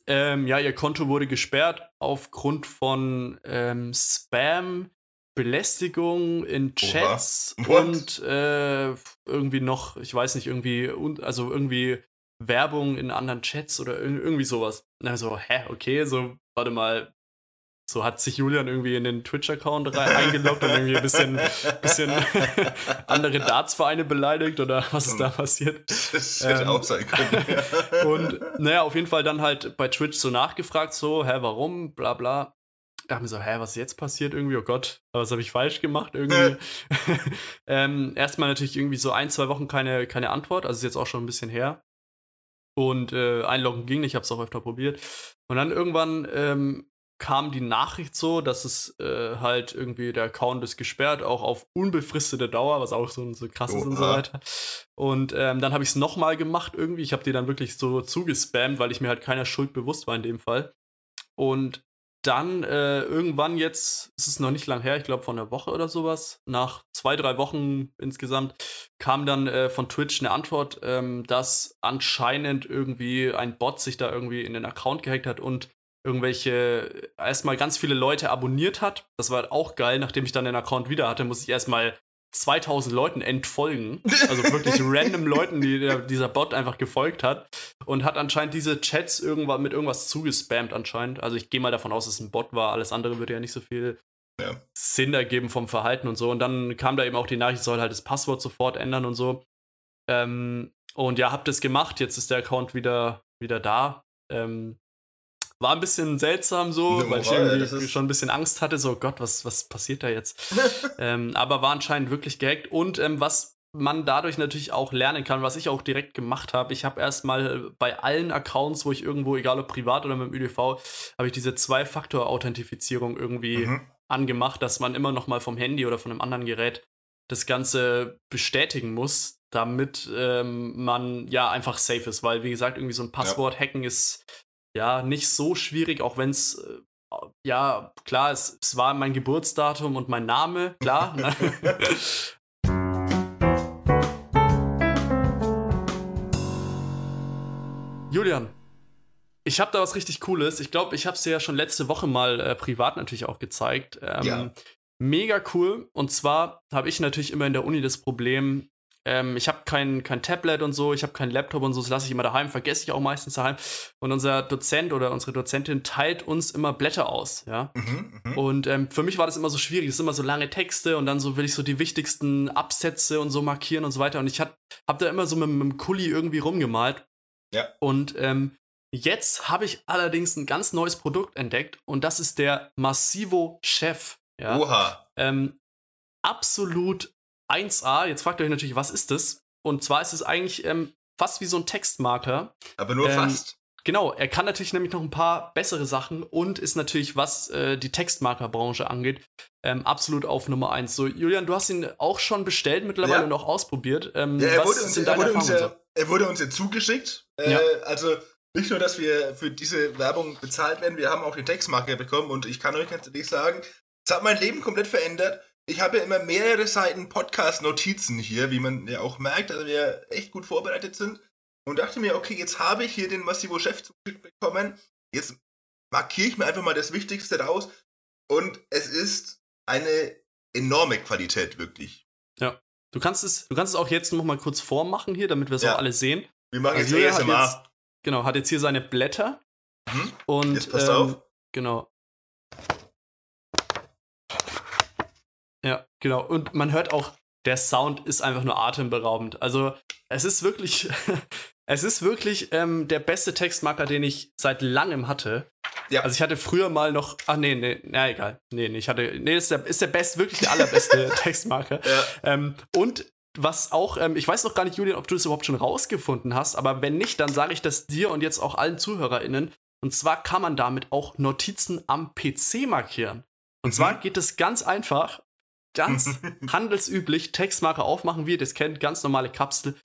Ähm, ja, ihr Konto wurde gesperrt aufgrund von ähm, Spam, Belästigung in Chats und äh, irgendwie noch, ich weiß nicht, irgendwie, und, also irgendwie Werbung in anderen Chats oder ir- irgendwie sowas. Na, so, hä, okay, so, warte mal. So hat sich Julian irgendwie in den Twitch-Account eingeloggt und irgendwie ein bisschen, bisschen andere Darts-Vereine beleidigt oder was ist da passiert? Das hätte Ähm, auch sein können. Und naja, auf jeden Fall dann halt bei Twitch so nachgefragt, so, hä, warum, bla bla. Dachte mir so, hä, was ist jetzt passiert irgendwie? Oh Gott, was habe ich falsch gemacht irgendwie? ähm, erstmal natürlich irgendwie so ein, zwei Wochen keine, keine Antwort, also ist jetzt auch schon ein bisschen her. Und äh, einloggen ging nicht, ich habe es auch öfter probiert. Und dann irgendwann ähm, kam die Nachricht so, dass es äh, halt irgendwie der Account ist gesperrt, auch auf unbefristete Dauer, was auch so, so krass ist und so Oha. weiter. Und ähm, dann habe ich es nochmal gemacht irgendwie. Ich habe die dann wirklich so zugespammt, weil ich mir halt keiner Schuld bewusst war in dem Fall. Und dann äh, irgendwann jetzt, ist es noch nicht lang her, ich glaube von einer Woche oder sowas, nach zwei, drei Wochen insgesamt, kam dann äh, von Twitch eine Antwort, ähm, dass anscheinend irgendwie ein Bot sich da irgendwie in den Account gehackt hat und irgendwelche, erstmal ganz viele Leute abonniert hat. Das war auch geil, nachdem ich dann den Account wieder hatte, muss ich erstmal 2000 Leuten entfolgen. Also wirklich random Leuten, die der, dieser Bot einfach gefolgt hat. Und hat anscheinend diese Chats irgendwann mit irgendwas zugespammt anscheinend. Also ich gehe mal davon aus, dass es ein Bot war. Alles andere würde ja nicht so viel ja. Sinn ergeben vom Verhalten und so. Und dann kam da eben auch die Nachricht, soll halt das Passwort sofort ändern und so. Ähm, und ja, hab das gemacht. Jetzt ist der Account wieder, wieder da. Ähm, war ein bisschen seltsam so, ja, weil ich irgendwie schon ein bisschen Angst hatte, so Gott, was, was passiert da jetzt? ähm, aber war anscheinend wirklich gehackt. Und ähm, was man dadurch natürlich auch lernen kann, was ich auch direkt gemacht habe. Ich habe erstmal bei allen Accounts, wo ich irgendwo, egal ob privat oder mit dem ÖDV, habe ich diese Zwei-Faktor-Authentifizierung irgendwie mhm. angemacht, dass man immer noch mal vom Handy oder von einem anderen Gerät das Ganze bestätigen muss, damit ähm, man ja einfach safe ist, weil wie gesagt, irgendwie so ein Passwort hacken ist ja nicht so schwierig, auch wenn es äh, ja klar, es, es war mein Geburtsdatum und mein Name, klar. Ne? Julian, ich habe da was richtig Cooles. Ich glaube, ich habe es dir ja schon letzte Woche mal äh, privat natürlich auch gezeigt. Ähm, ja. Mega cool. Und zwar habe ich natürlich immer in der Uni das Problem, ähm, ich habe kein, kein Tablet und so, ich habe keinen Laptop und so, das lasse ich immer daheim, vergesse ich auch meistens daheim. Und unser Dozent oder unsere Dozentin teilt uns immer Blätter aus, ja. Mhm, mh. Und ähm, für mich war das immer so schwierig, es sind immer so lange Texte und dann so will ich so die wichtigsten Absätze und so markieren und so weiter. Und ich habe da immer so mit, mit dem Kuli irgendwie rumgemalt. Ja. Und ähm, jetzt habe ich allerdings ein ganz neues Produkt entdeckt und das ist der Massivo Chef. Ja? Oha. Ähm, absolut 1A. Jetzt fragt ihr euch natürlich, was ist das? Und zwar ist es eigentlich ähm, fast wie so ein Textmarker. Aber nur ähm, fast. Genau, er kann natürlich nämlich noch ein paar bessere Sachen und ist natürlich, was äh, die Textmarkerbranche angeht, ähm, absolut auf Nummer 1. So, Julian, du hast ihn auch schon bestellt mittlerweile ja. noch ausprobiert. Ähm, ja, er, wurde uns, er, wurde uns ja, er wurde uns ja zugeschickt. Äh, ja. Also nicht nur, dass wir für diese Werbung bezahlt werden, wir haben auch den Textmarker bekommen und ich kann euch ganz ehrlich sagen, es hat mein Leben komplett verändert ich habe ja immer mehrere Seiten Podcast-Notizen hier, wie man ja auch merkt, dass wir echt gut vorbereitet sind. Und dachte mir, okay, jetzt habe ich hier den Massivo Chef zugeschickt bekommen. Jetzt markiere ich mir einfach mal das Wichtigste raus. Und es ist eine enorme Qualität, wirklich. Ja. Du kannst es, du kannst es auch jetzt noch mal kurz vormachen hier, damit wir es ja. auch alle sehen. Wir machen also jetzt ASMR. Hat jetzt, genau, hat jetzt hier seine Blätter. Mhm. Und, jetzt passt ähm, auf. Genau. Ja, genau. Und man hört auch, der Sound ist einfach nur atemberaubend. Also es ist wirklich, es ist wirklich ähm, der beste Textmarker, den ich seit langem hatte. Ja. Also ich hatte früher mal noch, ach nee, nee, na egal. Nee, nee, ich hatte, nee, ist der, ist der best, wirklich der allerbeste Textmarker. Ja. Ähm, und was auch, ähm, ich weiß noch gar nicht, Julian, ob du das überhaupt schon rausgefunden hast, aber wenn nicht, dann sage ich das dir und jetzt auch allen ZuhörerInnen. Und zwar kann man damit auch Notizen am PC markieren. Und mhm. zwar geht es ganz einfach ganz handelsüblich Textmarker aufmachen, wie ihr das kennt, ganz normale Kapsel.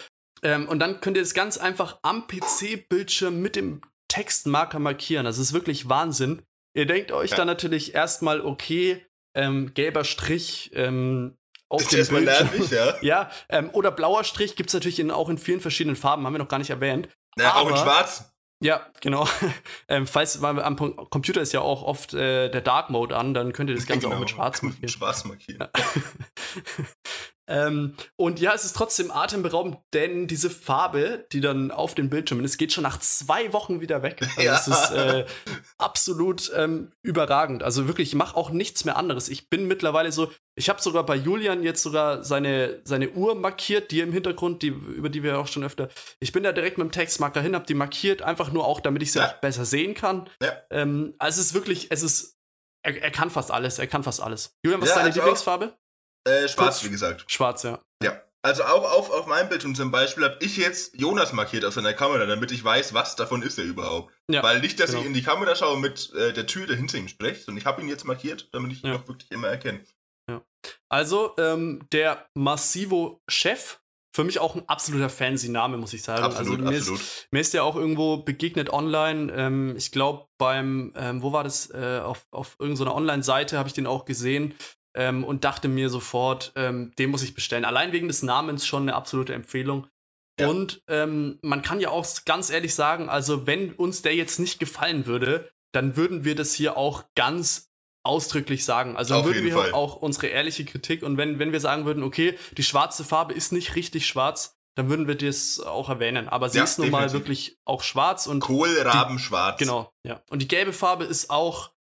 Ähm, und dann könnt ihr das ganz einfach am PC-Bildschirm mit dem Textmarker markieren. Das ist wirklich Wahnsinn. Ihr denkt euch ja. dann natürlich erstmal, okay, ähm, gelber Strich ähm, auf dem Bildschirm. Nervig, ja, ja ähm, oder blauer Strich gibt es natürlich in, auch in vielen verschiedenen Farben, haben wir noch gar nicht erwähnt. Ja, auch in schwarz. Ja, genau. ähm, falls weil am Computer ist ja auch oft äh, der Dark Mode an, dann könnt ihr das Ganze genau. auch mit Schwarz markieren. Schwarz markieren. Ja. ähm, und ja, es ist trotzdem atemberaubend, denn diese Farbe, die dann auf den Bildschirmen ist, geht schon nach zwei Wochen wieder weg. Also ja. es ist äh, absolut ähm, überragend. Also wirklich, ich mache auch nichts mehr anderes. Ich bin mittlerweile so, ich habe sogar bei Julian jetzt sogar seine, seine Uhr markiert, die im Hintergrund, die, über die wir auch schon öfter. Ich bin da direkt mit dem Textmarker hin, habe die markiert, einfach nur auch, damit ich sie ja. auch besser sehen kann. Ja. Ähm, also es ist wirklich, es ist, er, er, kann fast alles, er kann fast alles. Julian, was ist deine Lieblingsfarbe? Äh, schwarz, Kurz, wie gesagt. Schwarz, ja. Ja. Also auch auf, auf meinem Bildschirm zum Beispiel habe ich jetzt Jonas markiert auf seiner Kamera, damit ich weiß, was davon ist er überhaupt. Ja, Weil nicht, dass genau. ich in die Kamera schaue und mit äh, der Tür dahinter ihm spreche, sondern ich habe ihn jetzt markiert, damit ich ihn auch wirklich immer erkenne. Ja. Also, ähm, der Massivo Chef für mich auch ein absoluter Fancy-Name, muss ich sagen. Absolut, also mir absolut. Ist, mir ist der auch irgendwo begegnet online. Ähm, ich glaube, beim, ähm, wo war das? Äh, auf, auf irgendeiner Online-Seite habe ich den auch gesehen ähm, und dachte mir sofort, ähm, den muss ich bestellen. Allein wegen des Namens schon eine absolute Empfehlung. Ja. Und ähm, man kann ja auch ganz ehrlich sagen, also wenn uns der jetzt nicht gefallen würde, dann würden wir das hier auch ganz ausdrücklich sagen. Also dann Auf würden wir Fall. auch unsere ehrliche Kritik und wenn, wenn wir sagen würden, okay, die schwarze Farbe ist nicht richtig schwarz, dann würden wir das auch erwähnen. Aber sie Ja, ist nun mal wirklich auch schwarz und Kohlrabenschwarz. genau, ja. Und die gelbe Farbe ist auch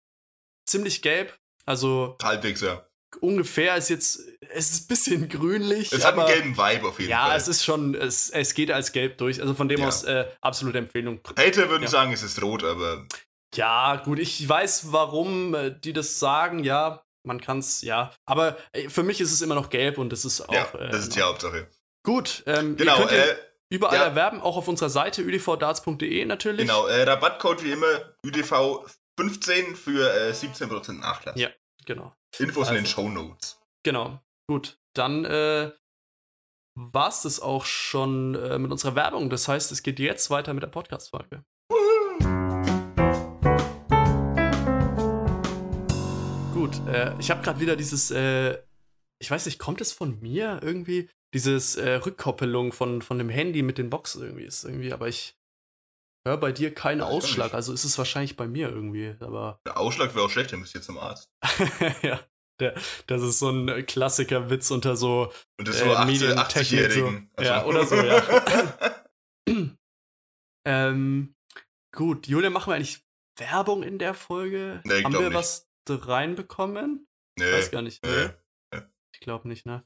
ziemlich gelb. Also Halbwegs, ja. Ungefähr ist jetzt, es ist ein bisschen grünlich. Es hat einen aber gelben Vibe auf jeden ja, Fall. es ist schon, es, es geht als gelb durch. Also von dem Ja. aus äh, absolute Empfehlung. Hater würden Ja. sagen, es ist rot, aber Ja, gut, ich weiß, warum äh, die das sagen, ja, man kann es, ja. Aber äh, für mich ist es immer noch gelb und das ist auch. ja, äh, das ist die Hauptsache. Gut, ähm, Genau, ihr könnt äh, überall ja. erwerben, auch auf unserer Seite udvdarts.de natürlich. genau. Äh, Rabattcode wie immer UDV15 für äh, 17% Nachlass. Ja. Genau. Infos in den Also. Show Notes. Genau. Gut, dann äh, war es das auch schon äh, mit unserer Werbung. Das heißt, es geht jetzt weiter mit der Podcast-Folge. Gut, äh, ich habe gerade wieder dieses, äh, ich weiß nicht, kommt es von mir irgendwie? Dieses äh, Rückkoppelung von, von dem Handy mit den Boxen irgendwie ist irgendwie, aber ich höre bei dir keinen ich auch Ausschlag, also ist es wahrscheinlich bei mir irgendwie, aber Der Ausschlag wäre auch schlecht, der müsste jetzt zum Arzt. ja, der, das ist so ein Klassiker-Witz unter so Und das Äh, so 80 Medientechnik 80-Jährigen. so. Ja, oder so, ja. ähm, gut, Julia, machen wir eigentlich Werbung in der Folge? Nee, ich Haben wir nicht. was nee. reinbekommen? Weiß gar nicht. nee. Nee, ich glaube nicht, ne?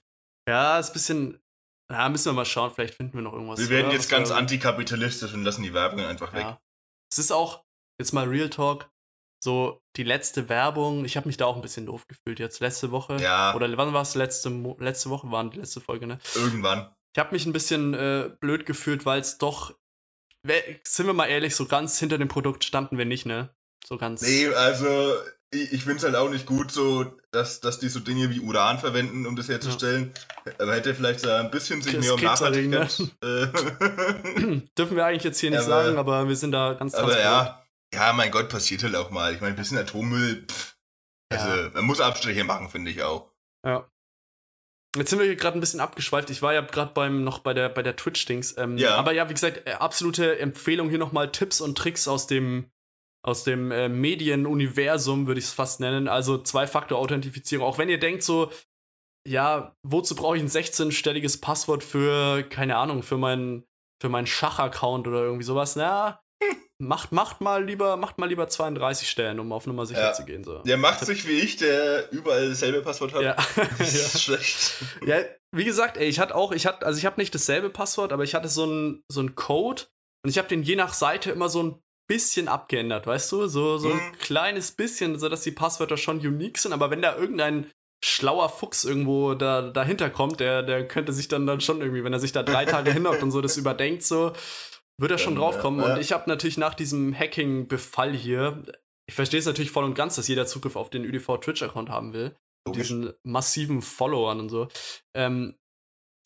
Ja, ist ein bisschen. Ja, müssen wir mal schauen, vielleicht finden wir noch irgendwas. Wir werden oder? jetzt Was ganz wir- antikapitalistisch und lassen die Werbung einfach weg. Ja. Es ist auch, jetzt mal Real Talk, so die letzte Werbung. Ich habe mich da auch ein bisschen doof gefühlt jetzt. Letzte Woche. Ja. Oder wann war es? Letzte, Mo letzte Woche war die letzte Folge, ne? Irgendwann. Ich habe mich ein bisschen äh, blöd gefühlt, weil es doch, sind wir mal ehrlich, so ganz hinter dem Produkt standen wir nicht, ne? So ganz. Nee, also ich, finde es halt auch nicht gut, so, dass, dass die so Dinge wie Uran verwenden, um das herzustellen. Aber hätte vielleicht so ein bisschen sich Das mehr um Nachhaltigkeit. Äh, Dürfen wir eigentlich jetzt hier nicht Aber- sagen, aber wir sind da ganz aber transparent. ja, ja, mein Gott, passiert halt auch mal. Ich meine, ein bisschen Atommüll, pff, also Ja. man muss Abstriche machen, finde ich auch. Ja. Jetzt sind wir hier gerade ein bisschen abgeschweift. Ich war ja gerade beim noch bei der bei der Twitch-Dings. Ähm, Ja. Aber ja, wie gesagt, äh, absolute Empfehlung hier nochmal Tipps und Tricks aus dem aus dem äh, Medienuniversum, würde ich es fast nennen. Also Zwei-Faktor-Authentifizierung. Auch wenn ihr denkt so, ja, wozu brauche ich ein 16-stelliges Passwort für, keine Ahnung, für meinen für meinen Schach-Account oder irgendwie sowas? Na, macht, macht mal lieber, macht mal lieber 32 Stellen, um auf Nummer sicher Ja. zu gehen. So. Der macht sich wie ich, der überall dasselbe Passwort hat. Ja. Das ja. ist schlecht. Ja, wie gesagt, ey, ich hatte auch, ich hatte, also ich habe nicht dasselbe Passwort, aber ich hatte so einen so einen Code und ich habe den je nach Seite immer so ein bisschen abgeändert, weißt du? So, so ein Mhm. kleines bisschen, sodass die Passwörter schon unique sind, aber wenn da irgendein schlauer Fuchs irgendwo da, dahinter kommt, der, der könnte sich dann, dann schon irgendwie, wenn er sich da drei Tage hinhockt und so das überdenkt, so, wird er schon draufkommen. ja, ja. Und ich habe natürlich nach diesem Hacking-Befall hier, ich verstehe es natürlich voll und ganz, dass jeder Zugriff auf den UDV Twitch-Account haben will Logisch. diesen massiven Followern und so. Ähm,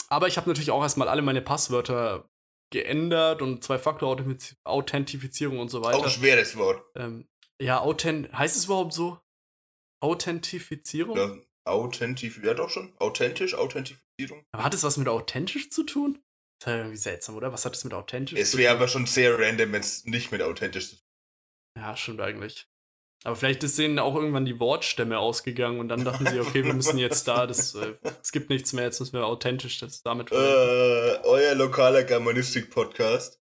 aber ich habe natürlich auch erstmal alle meine Passwörter geändert und Zwei-Faktor-Authentifizierung und so Auch ein weiter. schweres Wort. Ähm, ja, authent heißt es überhaupt so? Authentifizierung? Ja, authentisch, ja doch schon. Authentisch, Authentifizierung. Aber hat es was mit authentisch zu tun? Das ist ja irgendwie seltsam, oder? Was hat es mit authentisch Es zu wäre tun? aber schon sehr random, wenn es nicht mit authentisch ist. Ja, stimmt eigentlich. Aber vielleicht ist denen auch irgendwann die Wortstämme ausgegangen und dann dachten sie, okay, wir müssen jetzt da, das, äh, es gibt nichts mehr, jetzt müssen wir authentisch das damit. Äh, euer lokaler Germanistik-Podcast.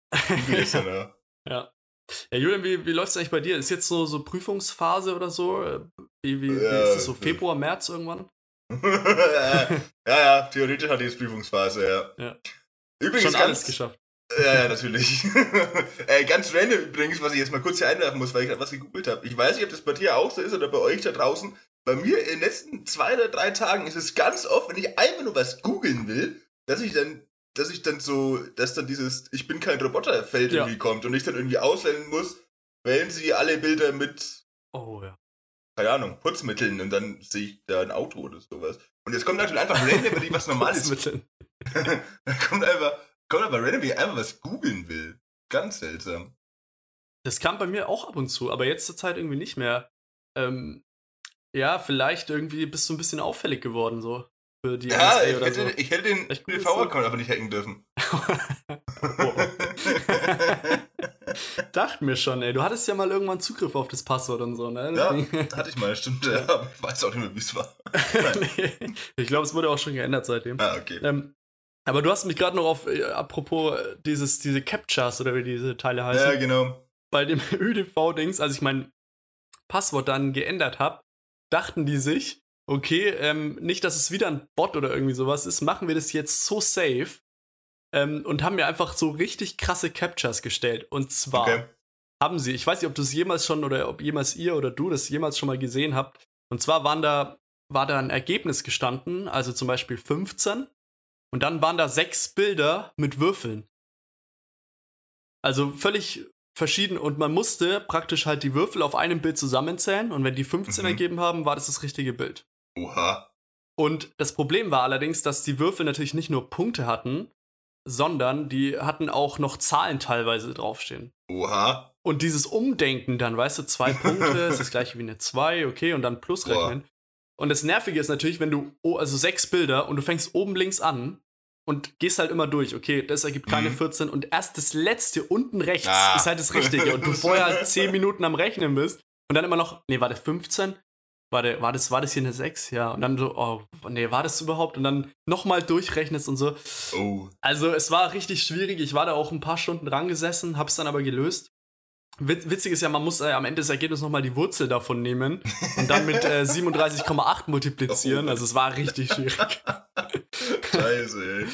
Listener. Ja. Ja, Julian, wie, wie läuft es eigentlich bei dir? Ist jetzt so, so Prüfungsphase oder so? Wie, wie, wie Ja, ist es so? äh, Februar, März irgendwann? ja, ja, theoretisch hatte ich jetzt Prüfungsphase, ja. Ja. Übrigens Schon alles ganz, geschafft. Ja, ja, natürlich. äh, ganz random übrigens, was ich jetzt mal kurz hier einwerfen muss, weil ich gerade was gegoogelt habe. Ich weiß nicht, ob das bei dir auch so ist oder bei euch da draußen. Bei mir in den letzten zwei oder drei Tagen ist es ganz oft, wenn ich einfach nur was googeln will, dass ich dann, dass ich dann so, dass dann dieses Ich bin kein Roboter-Feld Ja. irgendwie kommt und ich dann irgendwie auswählen muss, wählen sie alle Bilder mit, Oh ja. keine Ahnung, Putzmitteln und dann sehe ich da ein Auto oder sowas. Und jetzt kommt natürlich einfach random, wenn ich was Normales Putzmitteln. da kommt einfach, aber random, wie einfach was googeln will. Ganz seltsam. Das kam bei mir auch ab und zu, aber jetzt zur Zeit irgendwie nicht mehr. Ähm, ja, vielleicht irgendwie bist du ein bisschen auffällig geworden, so. Für die Ja, NSA ich oder hätte, so. ich hätte den PV-Account aber nicht hacken dürfen. Oh. Dachte mir schon, ey. Du hattest ja mal irgendwann Zugriff auf das Passwort und so, ne? Ja, hatte ich mal, stimmt. Ja, aber ich weiß auch nicht mehr, wie es war. Nee. ich glaube, es wurde auch schon geändert seitdem. Ah, okay. Ähm, aber du hast mich gerade noch auf, äh, apropos äh, dieses, diese Captchas oder wie diese Teile heißen, Ja, genau. bei dem ÖDV-Dings, als ich mein Passwort dann geändert habe, dachten die sich, okay, ähm, nicht, dass es wieder ein Bot oder irgendwie sowas ist, machen wir das jetzt so safe ähm, und haben mir einfach so richtig krasse Captchas gestellt. Und zwar Okay. haben sie, ich weiß nicht, ob du es jemals schon oder ob jemals ihr oder du das jemals schon mal gesehen habt. Und zwar waren da, war da ein Ergebnis gestanden, also zum Beispiel 15. Und dann waren da sechs Bilder mit Würfeln. Also völlig verschieden. Und man musste praktisch halt die Würfel auf einem Bild zusammenzählen. Und wenn die 15 Mhm. ergeben haben, war das das richtige Bild. Oha. Und das Problem war allerdings, dass die Würfel natürlich nicht nur Punkte hatten, sondern die hatten auch noch Zahlen teilweise draufstehen. Oha. Und dieses Umdenken dann, weißt du, zwei Punkte ist das gleiche wie eine 2, okay, und dann plus Boah. rechnen. Und das Nervige ist natürlich, wenn du, oh, also sechs Bilder und du fängst oben links an und gehst halt immer durch, okay, das ergibt keine Mhm. 14 und erst das letzte unten rechts Ah. ist halt das Richtige und du vorher halt 10 Minuten am Rechnen bist und dann immer noch, nee, war das 15? War, der, war, das, war das hier eine 6? Ja, und dann so, oh, nee, war das überhaupt? Und dann nochmal durchrechnest und so. Oh. Also es war richtig schwierig. Ich war da auch ein paar Stunden dran gesessen, hab's dann aber gelöst. Wit witzig ist ja, man muss äh, am Ende des Ergebnisses nochmal die Wurzel davon nehmen und dann mit äh, 37,8 multiplizieren. Also es war richtig schwierig. Scheiße, ey.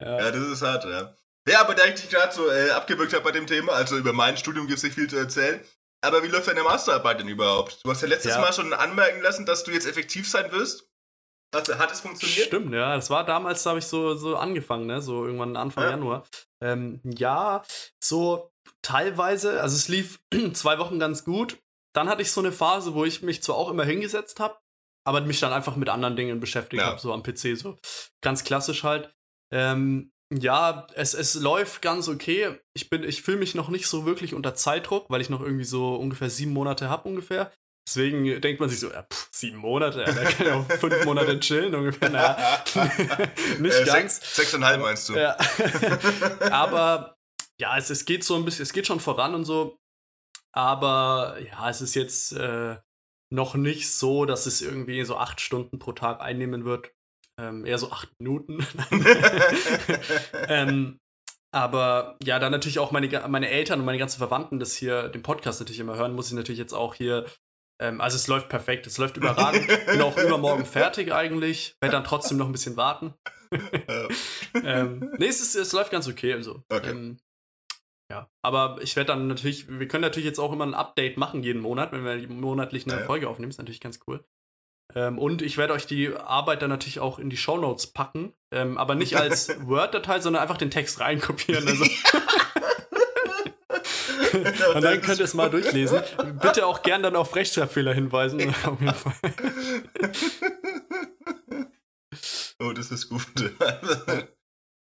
Ja. Ja, das ist hart, ja. Ja, aber da ich dich gerade so äh, abgewürgt habe bei dem Thema, also über mein Studium gibt es nicht viel zu erzählen. Aber wie läuft deine Masterarbeit denn überhaupt? Du hast ja letztes Ja. Mal schon anmerken lassen, dass du jetzt effektiv sein wirst. Hat, hat es funktioniert? Stimmt, ja. Das war damals, da habe ich so, so angefangen, ne? So irgendwann Anfang Ja. Januar. Ähm, ja, so teilweise, also es lief zwei Wochen ganz gut. Dann hatte ich so eine Phase, wo ich mich zwar auch immer hingesetzt habe, aber mich dann einfach mit anderen Dingen beschäftigt Ja. habe, so am PC, so ganz klassisch halt. Ähm, ja, es, es läuft ganz okay. Ich bin, ich fühle mich noch nicht so wirklich unter Zeitdruck, weil ich noch irgendwie so ungefähr sieben Monate habe ungefähr. Deswegen denkt man sich so, ja, pff, sieben Monate, ja, da kann ich auch fünf Monate chillen ungefähr. Naja, nicht äh, ganz. Sechs, sechseinhalb meinst du? Ja. Aber ja, es, es geht so ein bisschen, es geht schon voran und so. Aber ja, es ist jetzt äh, noch nicht so, dass es irgendwie so acht Stunden pro Tag einnehmen wird. Ähm, eher so acht Minuten. ähm, aber ja, dann natürlich auch meine, meine Eltern und meine ganzen Verwandten das hier, den Podcast natürlich immer hören, muss ich natürlich jetzt auch hier. Ähm, also es läuft perfekt, es läuft überragend. Bin auch übermorgen fertig eigentlich. Werde dann trotzdem noch ein bisschen warten. Ähm, nee, es, ist, es läuft ganz okay. Also. Okay. Ähm, ja, aber ich werde dann natürlich, wir können natürlich jetzt auch immer ein Update machen jeden Monat, wenn wir monatlich eine Ja, ja. Folge aufnehmen, ist natürlich ganz cool. Ähm, und ich werde euch die Arbeit dann natürlich auch in die Shownotes packen, ähm, aber nicht als Word-Datei, sondern einfach den Text reinkopieren. Also. Und dann könnt ihr es mal durchlesen. Bitte auch gern dann auf Rechtschreibfehler hinweisen. Auf jeden Fall. oh, das ist gut.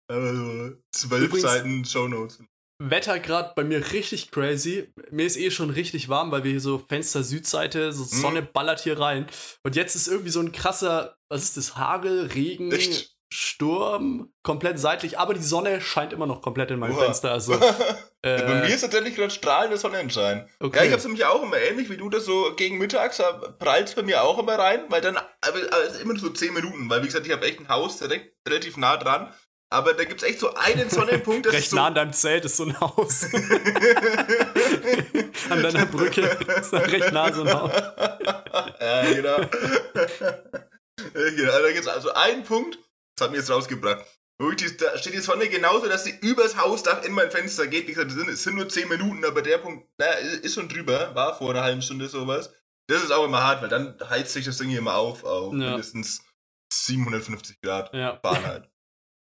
Aber so zwölf Übrigens- Seiten Shownotes. Wetter gerade bei mir richtig crazy. Mir ist eh schon richtig warm, weil wir hier so Fenster Südseite, so Mhm. Sonne ballert hier rein. Und jetzt ist irgendwie so ein krasser, was ist das? Hagel, Regen, Echt? Sturm, komplett seitlich, aber die Sonne scheint immer noch komplett in meinem Oha. Fenster. Also, Ja, bei äh, mir ist tatsächlich gerade strahlender Sonnenschein. okay. Ja, ich hab's nämlich auch immer ähnlich wie du das so gegen mittags prallt bei mir auch immer rein, weil dann aber, aber immer nur so 10 Minuten, weil wie gesagt, ich habe echt ein Haus direkt relativ nah dran, aber da gibt's echt so einen Sonnenpunkt, das Recht ist so nah an deinem Zelt ist so ein Haus. an deiner Brücke ist da recht nah so ein Haus. ja, genau. Ja, genau. Da gibt's also einen Punkt, das hat mir jetzt rausgebracht. Die, da steht die Sonne genauso, dass sie übers Hausdach in mein Fenster geht. Wie gesagt, es sind, es sind nur 10 Minuten, aber der Punkt, naja, ist schon drüber, war vor einer halben Stunde sowas. Das ist auch immer hart, weil dann heizt sich das Ding hier immer auf, auf Ja. mindestens 750 Grad Ja. Fahrenheit.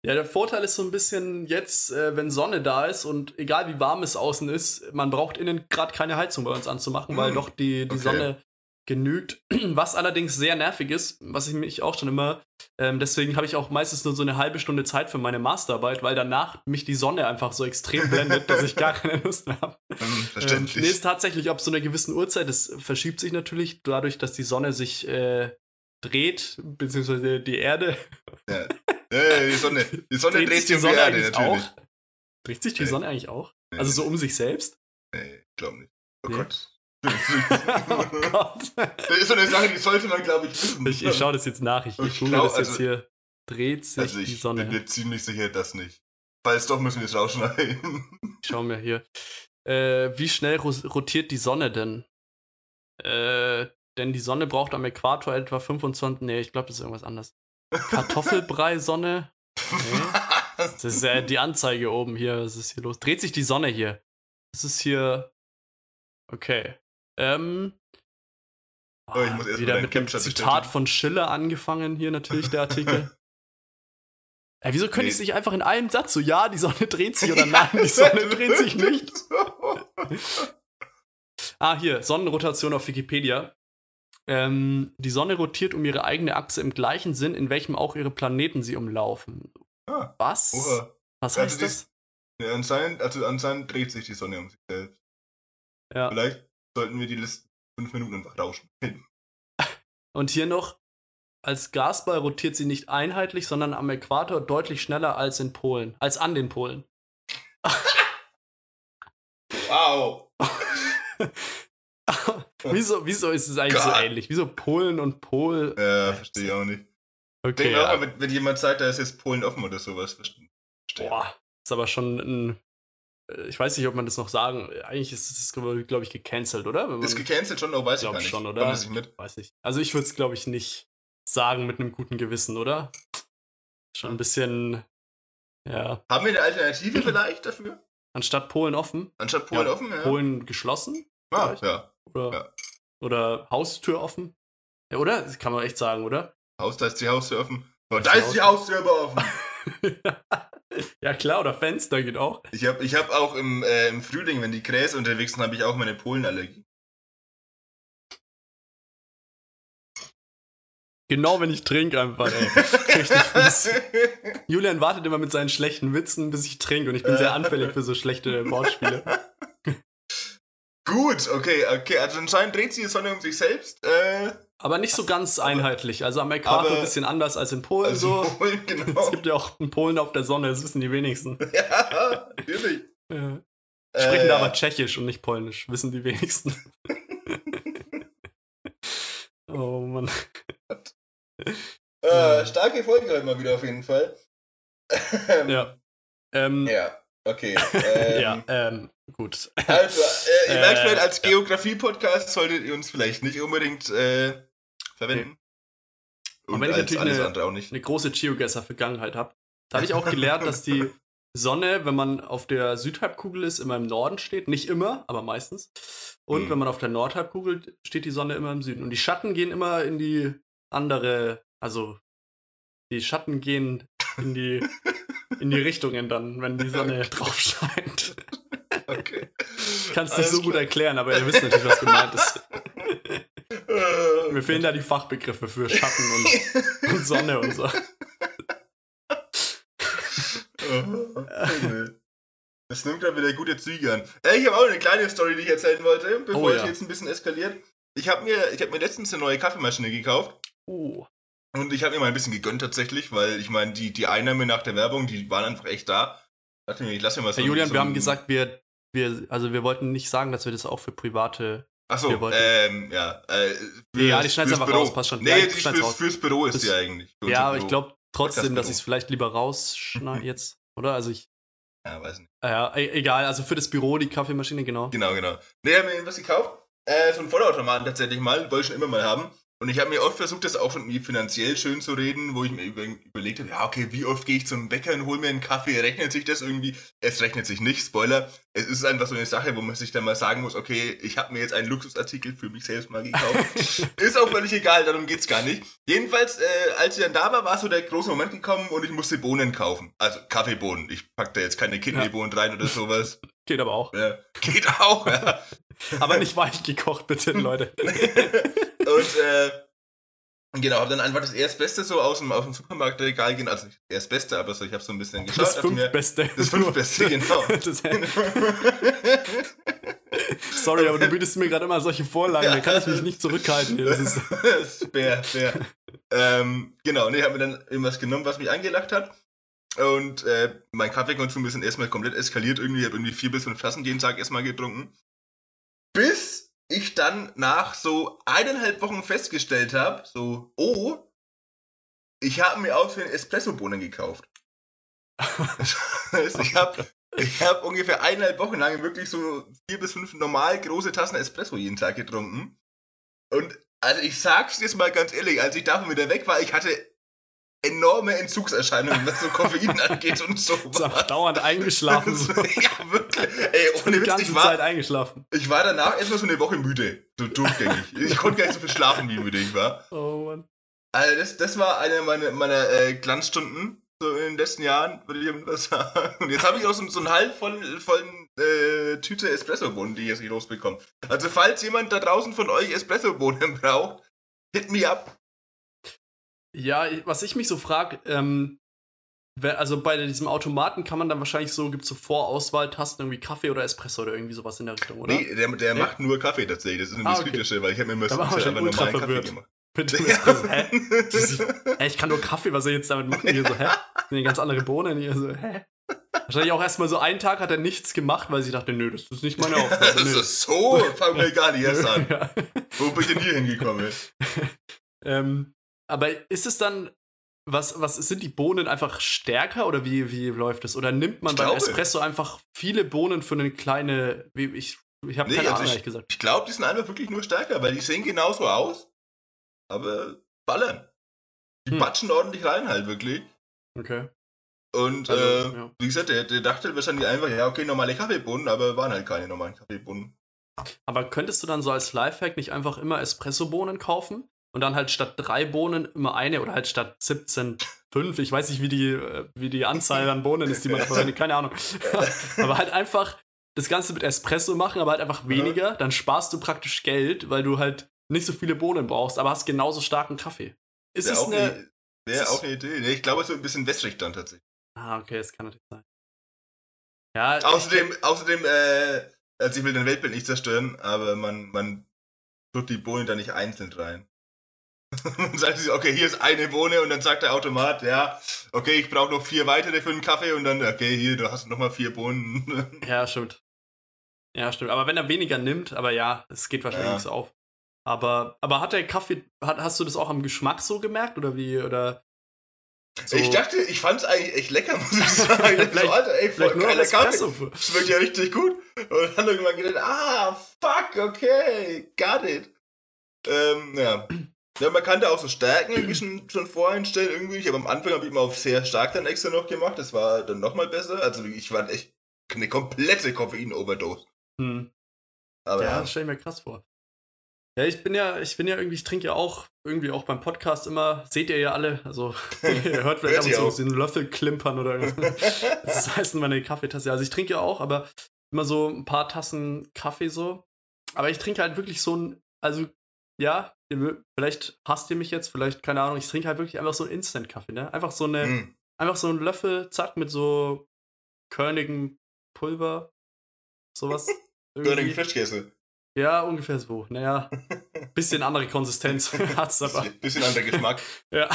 Ja, der Vorteil ist so ein bisschen jetzt, äh, wenn Sonne da ist und egal wie warm es außen ist, man braucht innen gerade keine Heizung bei uns anzumachen, weil Hm, doch die, die okay. Sonne genügt. Was allerdings sehr nervig ist, was ich mich auch schon immer, ähm, deswegen habe ich auch meistens nur so eine halbe Stunde Zeit für meine Masterarbeit, weil danach mich die Sonne einfach so extrem blendet, dass ich gar keine Lust mehr habe. Hm, verständlich. Ähm, nee, ist tatsächlich ab so einer gewissen Uhrzeit, das verschiebt sich natürlich dadurch, dass die Sonne sich äh, dreht, beziehungsweise die Erde. Ja. Ja, die Sonne, die Sonne dreht, sich um die Erde natürlich. Auch? Dreht sich die Nee. Sonne eigentlich auch? Nee, Also so um sich selbst? Nee, glaub nicht. Oh Nee. Gott. oh Gott. Das ist so eine Sache, die sollte man, glaube ich, wissen. Ich, ich schaue das jetzt nach. Ich, ich Ich google das jetzt also- hier. Dreht sich Also die ich Sonne. bin mir ziemlich sicher, dass nicht. Falls doch, müssen wir es rausschneiden. Ich schau mir hier. Äh, wie schnell ro rotiert die Sonne denn? Äh, denn die Sonne braucht am Äquator etwa 25. Nee, ich glaube, das ist irgendwas anderes. Kartoffelbrei-Sonne? Nee. Das ist äh, die Anzeige oben hier. Was ist hier los? Dreht sich die Sonne hier? Das ist hier. Okay. Ähm. Oh, ich muss erst wieder mit dem Zitat von Schiller angefangen hier natürlich der Artikel. Ey, wieso könnte Nee. ich es nicht einfach in einem Satz so, ja, die Sonne dreht sich oder nein, die Sonne dreht sich nicht? Ah, hier, Sonnenrotation auf Wikipedia. Ähm, die Sonne rotiert um ihre eigene Achse im gleichen Sinn, in welchem auch ihre Planeten sie umlaufen. Ah, Was? Oha. Was Also heißt das? Ja, anscheinend, also anscheinend dreht sich die Sonne um sich selbst. Ja. Vielleicht sollten wir die Listen fünf Minuten einfach rausschneiden. Und hier noch, als Gasball rotiert sie nicht einheitlich, sondern am Äquator deutlich schneller als in Polen, als an den Polen. Wow. wieso, wieso ist es eigentlich so Gott. ähnlich? Wieso Polen und Pol? Ja, verstehe ich auch nicht. Okay, Denk auch ja. mal, wenn, wenn jemand sagt, da ist jetzt Polen offen oder sowas. Verstehe. Boah, ist aber schon ein. äh, Ich weiß nicht, ob man das noch sagen. Eigentlich ist es, glaube ich, gecancelt, oder? Man, Ist gecancelt schon, aber weiß ich gar nicht. schon, oder? das nicht mit? Weiß ich. Also ich würde es, glaube ich, nicht sagen mit einem guten Gewissen, oder? Schon ein bisschen. Ja. Haben wir eine Alternative vielleicht dafür? Anstatt Polen offen, Anstatt Polen Ja, offen? Ja. Polen geschlossen? Ah, ja. Oder, Ja. oder Haustür offen? Ja, oder? Das kann man echt sagen, oder? Haus, da ist die Haustür offen. Oh, ist da ist die Haustür aber offen. ja, klar, oder Fenster geht auch. Ich habe ich hab auch im, äh, im Frühling, wenn die Gräser unterwegs sind, habe ich auch meine Polenallergie. Genau, wenn ich trinke einfach, ey. Richtig fies. Julian wartet immer mit seinen schlechten Witzen, bis ich trinke und ich bin sehr anfällig für so schlechte Wortspiele. Gut, okay, okay. Also anscheinend dreht sich die Sonne um sich selbst. Äh, Aber nicht so ganz einheitlich. Also am Äquator ein bisschen anders als in Polen also so. Polen, Es genau. gibt ja auch einen Polen auf der Sonne, das wissen die wenigsten. ja, natürlich. Ja. Äh, Sprechen da ja. aber Tschechisch und nicht Polnisch, wissen die wenigsten. oh Mann. Äh, starke Folge heute mal wieder auf jeden Fall. Ja. Ähm, Ja, okay. Ähm, ja, ähm, gut. Also, äh, ihr merkt vielleicht, als. Geografie-Podcast solltet ihr uns vielleicht nicht unbedingt äh, verwenden. Und Und wenn ich natürlich eine- eine große Geogesser-Vergangenheit habe. Da habe ich auch gelernt, dass die Sonne, wenn man auf der Südhalbkugel ist, immer im Norden steht. Nicht immer, aber meistens. Und Hm. wenn man auf der Nordhalbkugel steht die Sonne immer im Süden. Und die Schatten gehen immer in die andere, also die Schatten gehen in die, in die Richtungen dann, wenn die Sonne drauf scheint. Okay. Ich kann es nicht Alles so gut klar. erklären, aber ihr wisst natürlich, was gemeint ist. Mir fehlen da die Fachbegriffe für Schatten und, und Sonne und so. Das nimmt gerade wieder gute Züge an. Äh, ich habe auch eine kleine Story, die ich erzählen wollte, bevor Oh, ja. jetzt ein bisschen eskaliert. Ich habe mir, ich hab mir letztens eine neue Kaffeemaschine gekauft Oh. Und ich habe mir mal ein bisschen gegönnt tatsächlich, weil ich meine, die, die Einnahmen nach der Werbung, die waren einfach echt da. Dachte mir, ich lasse mir mal so Herr Julian, so wir haben gesagt, wir, wir, also wir wollten nicht sagen, dass wir das auch für private. Achso, wir wollten- ähm, ja. Äh, Ja, die fürs einfach Büro. raus, passt schon. Nee, Ja, die ich fürs, raus. fürs Büro ist Das- die eigentlich. Ja, aber ich glaube trotzdem, dass ich es vielleicht lieber rausschneide jetzt, oder? Also ich, Ja, weiß nicht. ja, e- egal, also für das Büro die Kaffeemaschine, genau. Genau, genau. Nee, ich habe mir was gekauft. Äh, so einen Vollautomaten tatsächlich mal, wollte ich schon immer mal haben. Und ich habe mir oft versucht, das auch irgendwie finanziell schön zu reden, wo ich mir über, überlegt habe, ja, okay, wie oft gehe ich zum Bäcker und hole mir einen Kaffee? Rechnet sich das irgendwie? Es rechnet sich nicht, Spoiler. Es ist einfach so eine Sache, wo man sich dann mal sagen muss, okay, ich habe mir jetzt einen Luxusartikel für mich selbst mal gekauft. ist auch völlig egal, darum geht's gar nicht. Jedenfalls, äh, als ich dann da war, war so der große Moment gekommen und ich musste Bohnen kaufen. Also Kaffeebohnen. Ich pack da jetzt keine Kidneybohnen rein oder sowas. Geht aber auch. Ja, geht auch, ja. Aber nicht weich gekocht, bitte, Leute. Und äh, genau, habe dann einfach das Erstbeste so aus dem, aus dem Supermarktregal gehen. Also nicht das Erstbeste, aber so, ich habe so ein bisschen geschaut. Das Fünftbeste. Das Fünftbeste, genau. Das- Sorry, aber du bietest mir gerade immer solche Vorlagen, da kann ich mich nicht zurückhalten. Das ist, fair, fair. ähm, genau, nee, habe mir dann irgendwas genommen, was mich angelacht hat. Und äh, mein Kaffeekonsum ist dann erstmal komplett eskaliert. Irgendwie habe irgendwie vier bis fünf Tassen jeden Tag erstmal getrunken. Bis ich dann nach so eineinhalb Wochen festgestellt habe, so, oh, ich habe mir aus den Espresso-Bohnen gekauft. Ich habe ich hab ungefähr eineinhalb Wochen lang wirklich so vier bis fünf normal große Tassen Espresso jeden Tag getrunken. Und also ich sag's jetzt mal ganz ehrlich, als ich davon wieder weg war, ich hatte enorme Entzugserscheinungen, was so Koffein angeht und so. dauernd eingeschlafen. So. ja, wirklich. Ey, ohne Die Witz, ganze ich war, Zeit eingeschlafen. ich war danach erstmal so eine Woche müde. So durchgängig. Ich konnte gar nicht so viel schlafen, wie müde ich war. Oh Mann. Also das, das war eine meiner, meiner äh, Glanzstunden so in den letzten Jahren, würde ich mal sagen. Und jetzt habe ich auch so, so einen halb voll, vollen äh, Tüte Espressobohnen, die ich jetzt nicht losbekomme. Also falls jemand da draußen von euch Espressobohnen braucht, hit me up. Ja, was ich mich so frage, ähm, also bei diesem Automaten kann man dann wahrscheinlich so, gibt es so Vorauswahltasten, irgendwie Kaffee oder Espresso oder irgendwie sowas in der Richtung, oder? Nee, der, der Nee? macht nur Kaffee tatsächlich. Das ist nämlich Ah, okay. Weil ich habe mir immer einfach normalen Kaffee verwirrt. gemacht. Mit dem Espresso. Hä? Hä, ich kann nur Kaffee, was soll ich jetzt damit machen? Hier so, hä? Das sind ja ganz andere Bohnen hier, so, hä? Wahrscheinlich auch erstmal so einen Tag hat er nichts gemacht, weil sie dachte, nö, das ist nicht meine Aufgabe. Das nö. ist so, fangen wir gar nicht erst an. ja. Wo bin ich denn hier hingekommen? ähm, aber ist es dann, was, was sind die Bohnen einfach stärker oder wie, wie läuft es? Oder nimmt man Ich beim glaube- Espresso einfach viele Bohnen für eine kleine, wie, ich, ich habe Nee, keine also Ahnung, ich- gesagt. Ich glaube, die sind einfach wirklich nur stärker, weil die sehen genauso aus, aber ballern. Die Hm. batschen ordentlich rein halt wirklich. Okay. Und Also, äh, ja. wie gesagt, der, der dachte wahrscheinlich einfach, ja, okay, normale Kaffeebohnen, aber waren halt keine normalen Kaffeebohnen. Aber könntest du dann so als Lifehack nicht einfach immer Espresso-Bohnen kaufen und dann halt statt drei Bohnen immer eine oder halt statt 17 fünf? Ich weiß nicht, wie die, äh, wie die Anzahl an Bohnen ist, die man verwendet, keine Ahnung. aber halt einfach das Ganze mit Espresso machen, aber halt einfach weniger. Dann sparst du praktisch Geld, weil du halt nicht so viele Bohnen brauchst, aber hast genauso starken Kaffee. Ist Wäre es eine. eine, wär ist es- auch eine Idee. Nee, ich glaube, so ein bisschen wässrig dann tatsächlich. Ah, okay, das kann natürlich sein. Ja, Außerdem, außerdem, äh, also ich will dein Weltbild nicht zerstören, aber man, man tut die Bohnen da nicht einzeln rein. Man sagt sich, okay, hier ist eine Bohne und dann sagt der Automat, ja, okay, ich brauche noch vier weitere für den Kaffee und dann, okay, hier, du hast noch mal vier Bohnen. Ja, stimmt. Ja, stimmt. Aber wenn er weniger nimmt, aber ja, es geht wahrscheinlich Ja. nicht so auf. Aber, aber hat der Kaffee, hat, hast du das auch am Geschmack so gemerkt oder wie? Oder so, Ich dachte, ich fand's eigentlich echt lecker, muss ich sagen. So, Alter, ey, voll geiler Kaffee. Schmeckt ja richtig gut. Und dann irgendwann gedacht, ah, fuck, okay, got it. Ähm, ja. Ja, man kann da auch so Stärken irgendwie schon, schon voreinstellen irgendwie. Ich habe am Anfang habe ich immer auf sehr stark dann extra noch gemacht. Das war dann nochmal besser. Also ich war echt eine komplette Koffein-Overdose. Hm. Aber Ja, ja, das stell ich mir krass vor. Ja, ich bin ja, ich bin ja irgendwie, ich trinke ja auch irgendwie auch beim Podcast immer, seht ihr ja alle, also ihr hört vielleicht ab und zu auch. den Löffel klimpern oder irgendwas. Das heißt meine Kaffeetasse. Also ich trinke ja auch, aber immer so ein paar Tassen Kaffee so. Aber ich trinke halt wirklich so ein, also ja, vielleicht hasst ihr mich jetzt, vielleicht, keine Ahnung, ich trinke halt wirklich einfach so einen Instant-Kaffee, ne? Einfach so eine, hm. einfach so einen Löffel, zack, mit so körnigem Pulver, sowas. Irgendwie. Frischkäse. Ja, ungefähr so. Naja, bisschen andere Konsistenz hat's aber. Bisschen, anderer Geschmack. Ja.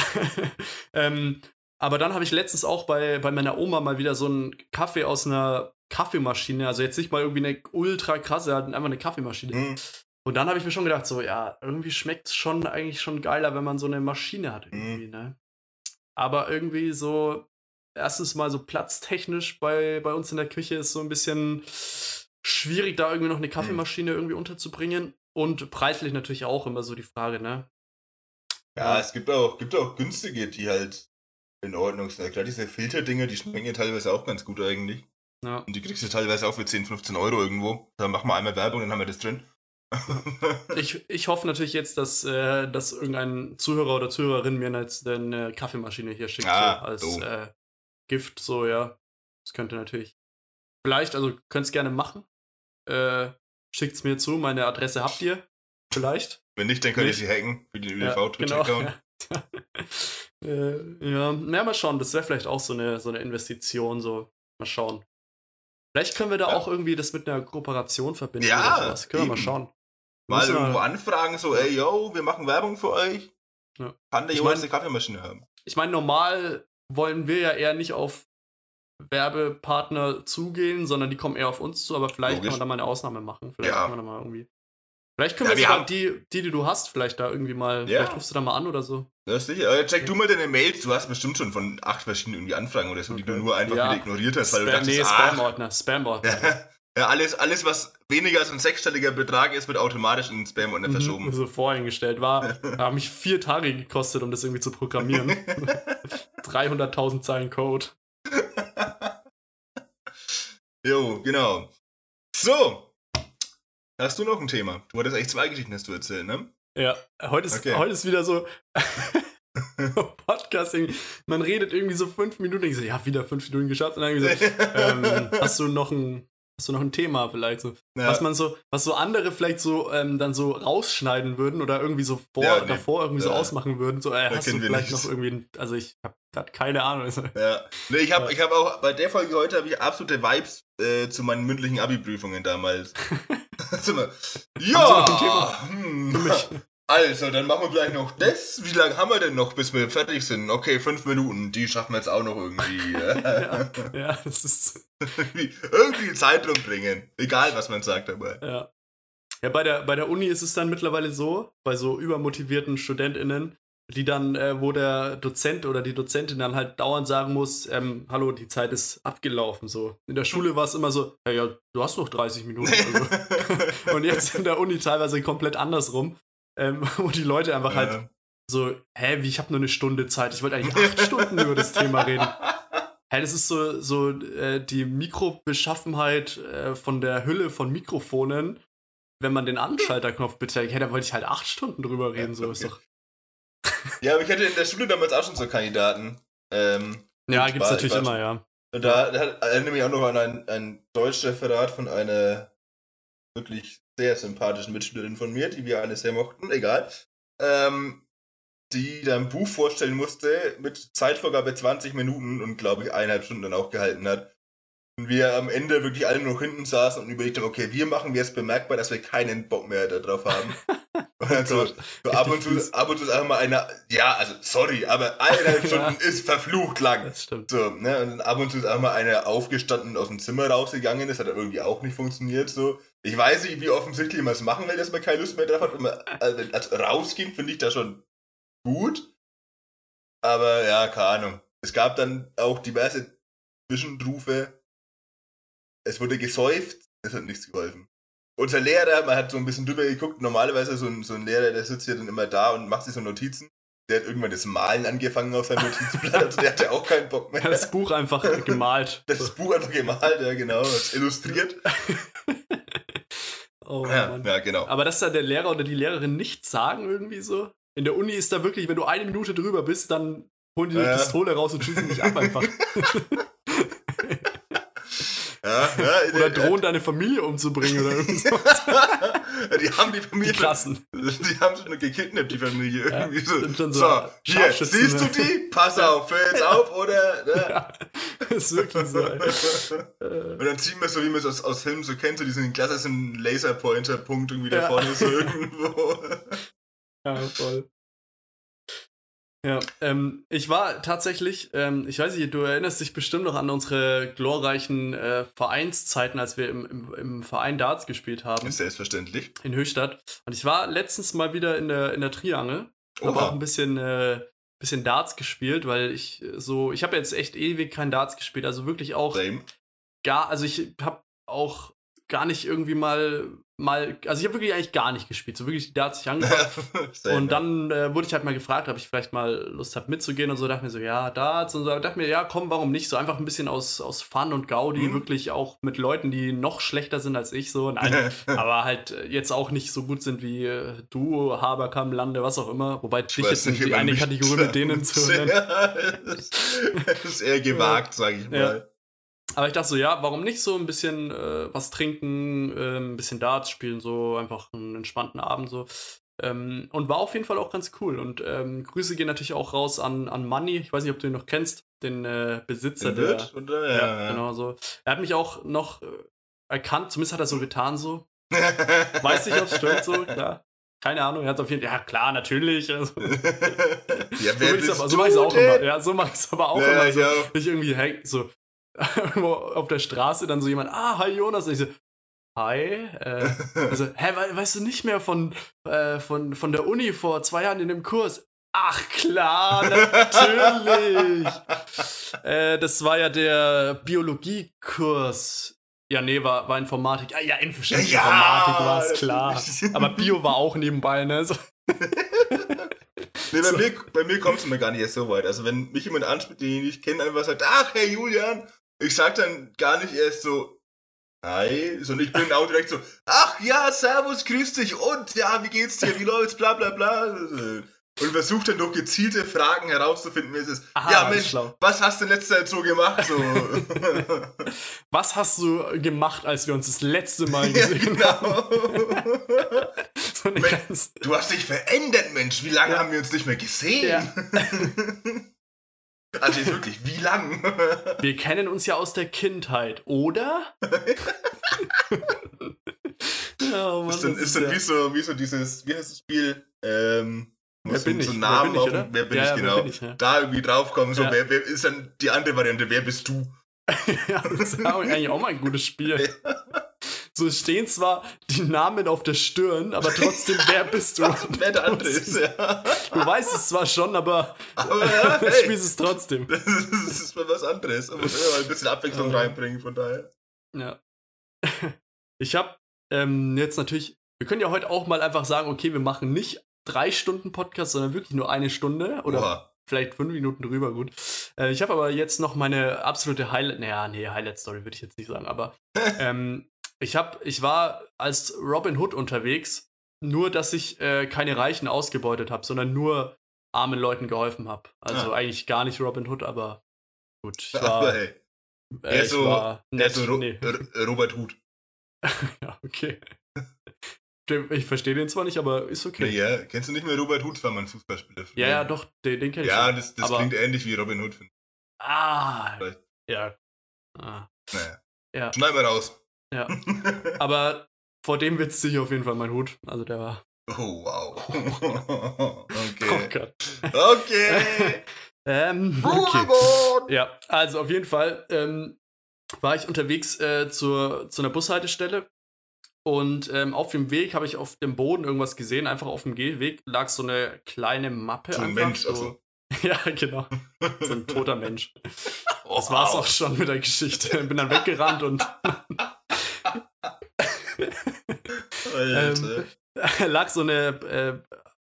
ähm, aber dann habe ich letztens auch bei, bei meiner Oma mal wieder so einen Kaffee aus einer Kaffeemaschine, also jetzt nicht mal irgendwie eine ultra krasse, halt einfach eine Kaffeemaschine. Hm. Und dann habe ich mir schon gedacht, so, ja, irgendwie schmeckt es schon eigentlich schon geiler, wenn man so eine Maschine hat irgendwie, ne? Aber irgendwie so, erstens mal so platztechnisch bei, bei uns in der Küche ist so ein bisschen schwierig, da irgendwie noch eine Kaffeemaschine irgendwie unterzubringen. Und preislich natürlich auch immer so die Frage, ne? Ja, es gibt auch, gibt auch günstige, die halt in Ordnung sind. Klar, diese Filterdinger, die schmecken ja teilweise auch ganz gut eigentlich. Ja. Und die kriegst du teilweise auch für 10, 15 Euro irgendwo. Da machen wir einmal Werbung, dann haben wir das drin. Ich, ich hoffe natürlich jetzt, dass, äh, dass irgendein Zuhörer oder Zuhörerin mir jetzt eine Kaffeemaschine hier schickt, Ah, so als äh, Gift, so, ja. Das könnte natürlich. Vielleicht, also könnt es gerne machen. Äh, Schickt es mir zu, meine Adresse habt ihr. Vielleicht. Wenn nicht, dann könnt ihr sie hacken für den Ja, ÜDV-Twitch-Account. genau. äh, ja, ja, mal schauen. Das wäre vielleicht auch so eine, so eine Investition. So, mal schauen. Vielleicht können wir da Ja. auch irgendwie das mit einer Kooperation verbinden. Ja, oder sowas. Können wir mal eben. schauen. Mal irgendwo anfragen, so, ey, yo, wir machen Werbung für euch. Ja. Kann der Ich Jonas eine Kaffeemaschine haben? Ich meine, normal wollen wir ja eher nicht auf Werbepartner zugehen, sondern die kommen eher auf uns zu, aber vielleicht Logisch. kann man da mal eine Ausnahme machen. Vielleicht Ja. kann man da mal irgendwie. Vielleicht können Ja, wir wir haben- die, die, die du hast, vielleicht da irgendwie mal, Ja. vielleicht rufst du da mal an oder so. Ja, sicher. Äh, check du mal deine Mails. Du hast bestimmt schon von acht verschiedenen irgendwie Anfragen oder so, die du Okay. nur einfach wieder ignoriert hast, weil du Spam, dachtest, nee, ah, Spam-Ordner, Spam-Ordner. ja, alles, alles, was weniger als ein sechsstelliger Betrag ist, wird automatisch in den Spam-Ordner Mhm, verschoben. So voreingestellt war, haben mich vier Tage gekostet, um das irgendwie zu programmieren. 300.000 Zeilen Code. jo, genau. So. Hast du noch ein Thema? Du hattest eigentlich zwei Geschichten, hast du erzählt, ne? Ja, heute ist, Okay. heute ist wieder so Podcasting. Man redet irgendwie so fünf Minuten. Ich so, ja, wieder fünf Minuten geschafft. Und dann so, ähm, hast du noch ein, hast du noch ein Thema vielleicht so, Ja. was man so, was so andere vielleicht so ähm, dann so rausschneiden würden oder irgendwie so vor, Ja, nee. davor irgendwie so Ja. ausmachen würden. So, äh, Da hast du vielleicht noch irgendwie, ein, also ich habe gerade keine Ahnung. Also, Ja. Nee, ich habe ich hab auch, bei der Folge heute habe ich absolute Vibes äh, zu meinen mündlichen Abi-Prüfungen damals. Ja! hm. Also, dann machen wir gleich noch das. Wie lange haben wir denn noch, bis wir fertig sind? Okay, fünf Minuten. Die schaffen wir jetzt auch noch irgendwie. ja, ja, das ist. irgendwie, irgendwie Zeit rumbringen. Egal, was man sagt dabei. Ja. Ja, bei der, bei der Uni ist es dann mittlerweile so, bei so übermotivierten StudentInnen, die dann, äh, wo der Dozent oder die Dozentin dann halt dauernd sagen muss, ähm, hallo, die Zeit ist abgelaufen, so. In der Schule war es immer so, ja, ja, du hast noch 30 Minuten. Also. Und jetzt in der Uni teilweise komplett andersrum, ähm, wo die Leute einfach halt so, hä, wie, ich habe nur eine Stunde Zeit, ich wollte eigentlich acht Stunden über das Thema reden. Hä, das ist so, so äh, die Mikrobeschaffenheit äh, von der Hülle von Mikrofonen, wenn man den Anschalterknopf betätigt. Hä, da wollte ich halt acht Stunden drüber reden, so ist doch. Ja, aber ich hatte in der Schule damals auch schon so Kandidaten. Ähm, Ja, gibt's war- natürlich war- immer, ja. Und da, da hat- erinnere mich auch noch an ein, ein Deutschreferat von einer wirklich sehr sympathischen Mitschülerin von mir, die wir alle sehr mochten, egal. Ähm, die da ein Buch vorstellen musste mit Zeitvorgabe 20 Minuten und glaube ich eineinhalb Stunden dann auch gehalten hat. Und wir am Ende wirklich alle noch hinten saßen und überlegt haben, okay, wir machen jetzt bemerkbar, dass wir keinen Bock mehr darauf haben. Und dann so, so ab, und zu, ab und zu sagen wir einer, ja, also sorry, aber eineinhalb Stunden ist verflucht lang. Das stimmt. So, ne, und dann ab und zu ist auch mal einer aufgestanden und aus dem Zimmer rausgegangen. Das hat dann irgendwie auch nicht funktioniert. So, ich weiß nicht, wie offensichtlich man es machen will, dass man keine Lust mehr drauf hat. Und man, also, also rausgehen finde ich da schon gut. Aber ja, keine Ahnung. Es gab dann auch diverse Zwischenrufe. Es wurde gesäuft. Es hat nichts geholfen. Unser Lehrer, man hat so ein bisschen drüber geguckt. Normalerweise so ein, so ein Lehrer, der sitzt ja dann immer da und macht sich so Notizen. Der hat irgendwann das Malen angefangen auf seinem Notizblatt. Also der hatte auch keinen Bock mehr. Das Buch einfach gemalt. Das Buch einfach gemalt, ja genau, das illustriert. Oh, Ja, Mann. ja genau. Aber dass da der Lehrer oder die Lehrerin nichts sagen, irgendwie so. In der Uni ist da wirklich, wenn du eine Minute drüber bist, dann holen die eine Ja. Pistole raus und schießen dich ab einfach. Ja, ja, Oder drohen deine Familie umzubringen oder irgendwie so. die haben die Familie, Die Klassen. die haben schon gekidnappt, die Familie. Ja, irgendwie so. sind schon so so, hier, siehst du ne? die? Pass auf, hör jetzt auf, oder? Ne? Ja, ist wirklich so. Äh, Und dann ziehen wir so, wie man es aus, aus Filmen so kennt, so diesen klassischen Laserpointer-Punkt irgendwie da Ja. vorne so irgendwo. Ja, voll. Ja, ähm, ich war tatsächlich, ähm, ich weiß nicht, du erinnerst dich bestimmt noch an unsere glorreichen äh, Vereinszeiten, als wir im, im, im Verein Darts gespielt haben, Ist selbstverständlich. in Höchstadt. Und ich war letztens mal wieder in der, in der Triangel, habe auch ein bisschen, äh, bisschen Darts gespielt, weil ich äh, so, ich habe jetzt echt ewig kein Darts gespielt, also wirklich auch Same. gar, also ich habe auch gar nicht irgendwie mal, mal, also ich habe wirklich eigentlich gar nicht gespielt, so wirklich die Darts nicht angefangen. Und dann äh, wurde ich halt mal gefragt, ob ich vielleicht mal Lust habe mitzugehen und so. Dachte mir so, ja, Darts und so. Dachte mir, ja, komm, warum nicht? So einfach ein bisschen aus, aus Fun und Gaudi, Mhm. wirklich auch mit Leuten, die noch schlechter sind als ich so. Nein, aber halt äh, jetzt auch nicht so gut sind wie äh, du, Haberkamm, Lande, was auch immer. Wobei dich jetzt nicht, die eine Kategorie mit denen zu nennen. Das ist eher gewagt, sage ich Ja. Aber ich dachte so, ja, warum nicht so ein bisschen äh, was trinken, äh, ein bisschen Darts spielen, so einfach einen entspannten Abend so. Ähm, und war auf jeden Fall auch ganz cool. Und ähm, Grüße gehen natürlich auch raus an, an Manny. Ich weiß nicht, ob du ihn noch kennst, den äh, Besitzer Den Wirt, oder? Ja, Ja, ja. genau so. Er hat mich auch noch äh, erkannt, zumindest hat er so getan so. Weiß nicht, ob es stimmt so, klar. Keine Ahnung, er hat auf jeden Fall, ja klar, natürlich. Also, ja, so wer bist aber, so mach ich's auch du immer. Ja, so mach ich's aber auch Ja, immer. ich So, auch. ich irgendwie häng, so irgendwo auf der Straße dann so jemand, ah, hi Jonas. Und ich so, hi. Äh, also, hä, we weißt du nicht mehr von, äh, von, von der Uni vor zwei Jahren in dem Kurs? Ach klar, natürlich. äh, das war ja der Biologiekurs. Ja, nee, war, war Informatik. Ah, ja, Inf Ja, Informatik war es klar. Aber Bio war auch nebenbei, ne? So, Nee, bei So. mir, bei mir kommt es immer gar nicht erst so weit. Also wenn mich jemand anspricht, den ich nicht kenne, einfach sagt, ach, Herr Julian, ich sag dann gar nicht erst so, hi, sondern ich bin auch direkt so, ach ja, servus, grüß dich und ja, wie geht's dir, wie läuft's, bla bla bla. Und versucht dann durch gezielte Fragen herauszufinden, wie es ist. Aha, ja, Mensch, schlau. was hast du in letzter Zeit so gemacht? So. Was hast du gemacht, als wir uns das letzte Mal ja, gesehen haben? genau. So eine Mensch, Du hast dich verändert, Mensch. Wie lange Ja. haben wir uns nicht mehr gesehen? Ja. Also jetzt wirklich, wie lang? wir kennen uns ja aus der Kindheit, oder? ja, Mann, ist dann, ist dann ja- wie, so, wie so dieses, wie heißt das Spiel? Ähm, Wer bin so ich? Wer Namen bin ich, auf oder? Wer bin Ja, ich ja, wer genau? bin ich, ja. Da irgendwie draufkommen, so, Ja. wer, wer ist dann die andere Variante, wer bist du? ja, das ist eigentlich auch mal ein gutes Spiel. So stehen zwar die Namen auf der Stirn, aber trotzdem, wer bist du? wer der andere ist, ja. Du weißt es zwar schon, aber Aber ja, du hey, spielst es trotzdem. das ist, mal was anderes. Man muss immer ein bisschen Abwechslung Ja. reinbringen, von daher. Ja. Ich habe ähm, jetzt natürlich, wir können ja heute auch mal einfach sagen, okay, wir machen nicht drei Stunden Podcast, sondern wirklich nur eine Stunde oder Oha. vielleicht fünf Minuten drüber, gut. Äh, ich habe aber jetzt noch meine absolute Highlight, naja, nee, Highlight-Story würde ich jetzt nicht sagen, aber ähm, ich habe, ich war als Robin Hood unterwegs, nur dass ich äh, keine Reichen ausgebeutet habe, sondern nur armen Leuten geholfen habe. Also Ah. eigentlich gar nicht Robin Hood, aber gut, ich war, Aber hey, äh, ich so- war nett, so Ro nee. Robert Huth. Ja, okay. Ich verstehe den zwar nicht, aber ist okay. Naja, kennst du nicht mehr Robert? Das war mal ein Fußballspieler. Ja, ja, doch, den, den kenne ich. Ja, schon. das, das aber- klingt ähnlich wie Robin Hood. Ah, Vielleicht. ja. Ah. Naja, ja. schneid mal raus. Ja. Aber vor dem Witz sich auf jeden Fall mein Hut. Also der war. oh, wow. Oh okay. Gott. Okay. Ähm, Oh okay. Ja, also auf jeden Fall ähm, war ich unterwegs äh, zur, zu einer Bushaltestelle und ähm, auf dem Weg habe ich auf dem Boden irgendwas gesehen. Einfach auf dem Gehweg lag so eine kleine Mappe. So ein einfach, Mensch, so. also. Ja, genau. So ein toter Mensch. Das war's auch schon mit der Geschichte. Bin dann weggerannt und Alter. lag so eine, äh,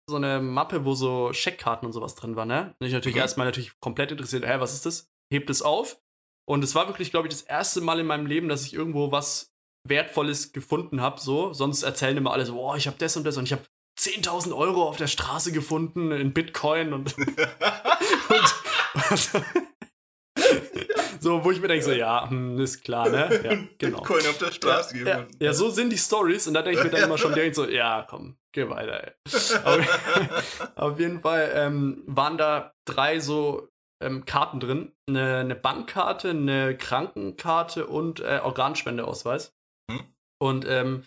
so eine Mappe, wo so Scheckkarten und sowas drin waren, ne? Und ich natürlich Mhm. erstmal natürlich komplett interessiert, hä, was ist das? Hebt es auf. Und es war wirklich, glaube ich, das erste Mal in meinem Leben, dass ich irgendwo was Wertvolles gefunden habe, so. Sonst erzählen immer alle so, boah, ich habe das und das und ich habe 10.000 Euro auf der Straße gefunden in Bitcoin und, und so, wo ich mir denke, so, ja, hm, ist klar, ne? Ja, genau. Bitcoin auf der Straße Ja, gefunden. ja, so sind die Stories und da denke ich mir dann immer schon direkt so, ja, komm, geh weiter, ey. Auf, auf jeden Fall ähm, waren da drei so ähm, Karten drin. Eine, eine Bankkarte, eine Krankenkarte und äh, Organspendeausweis. Hm. Und ähm,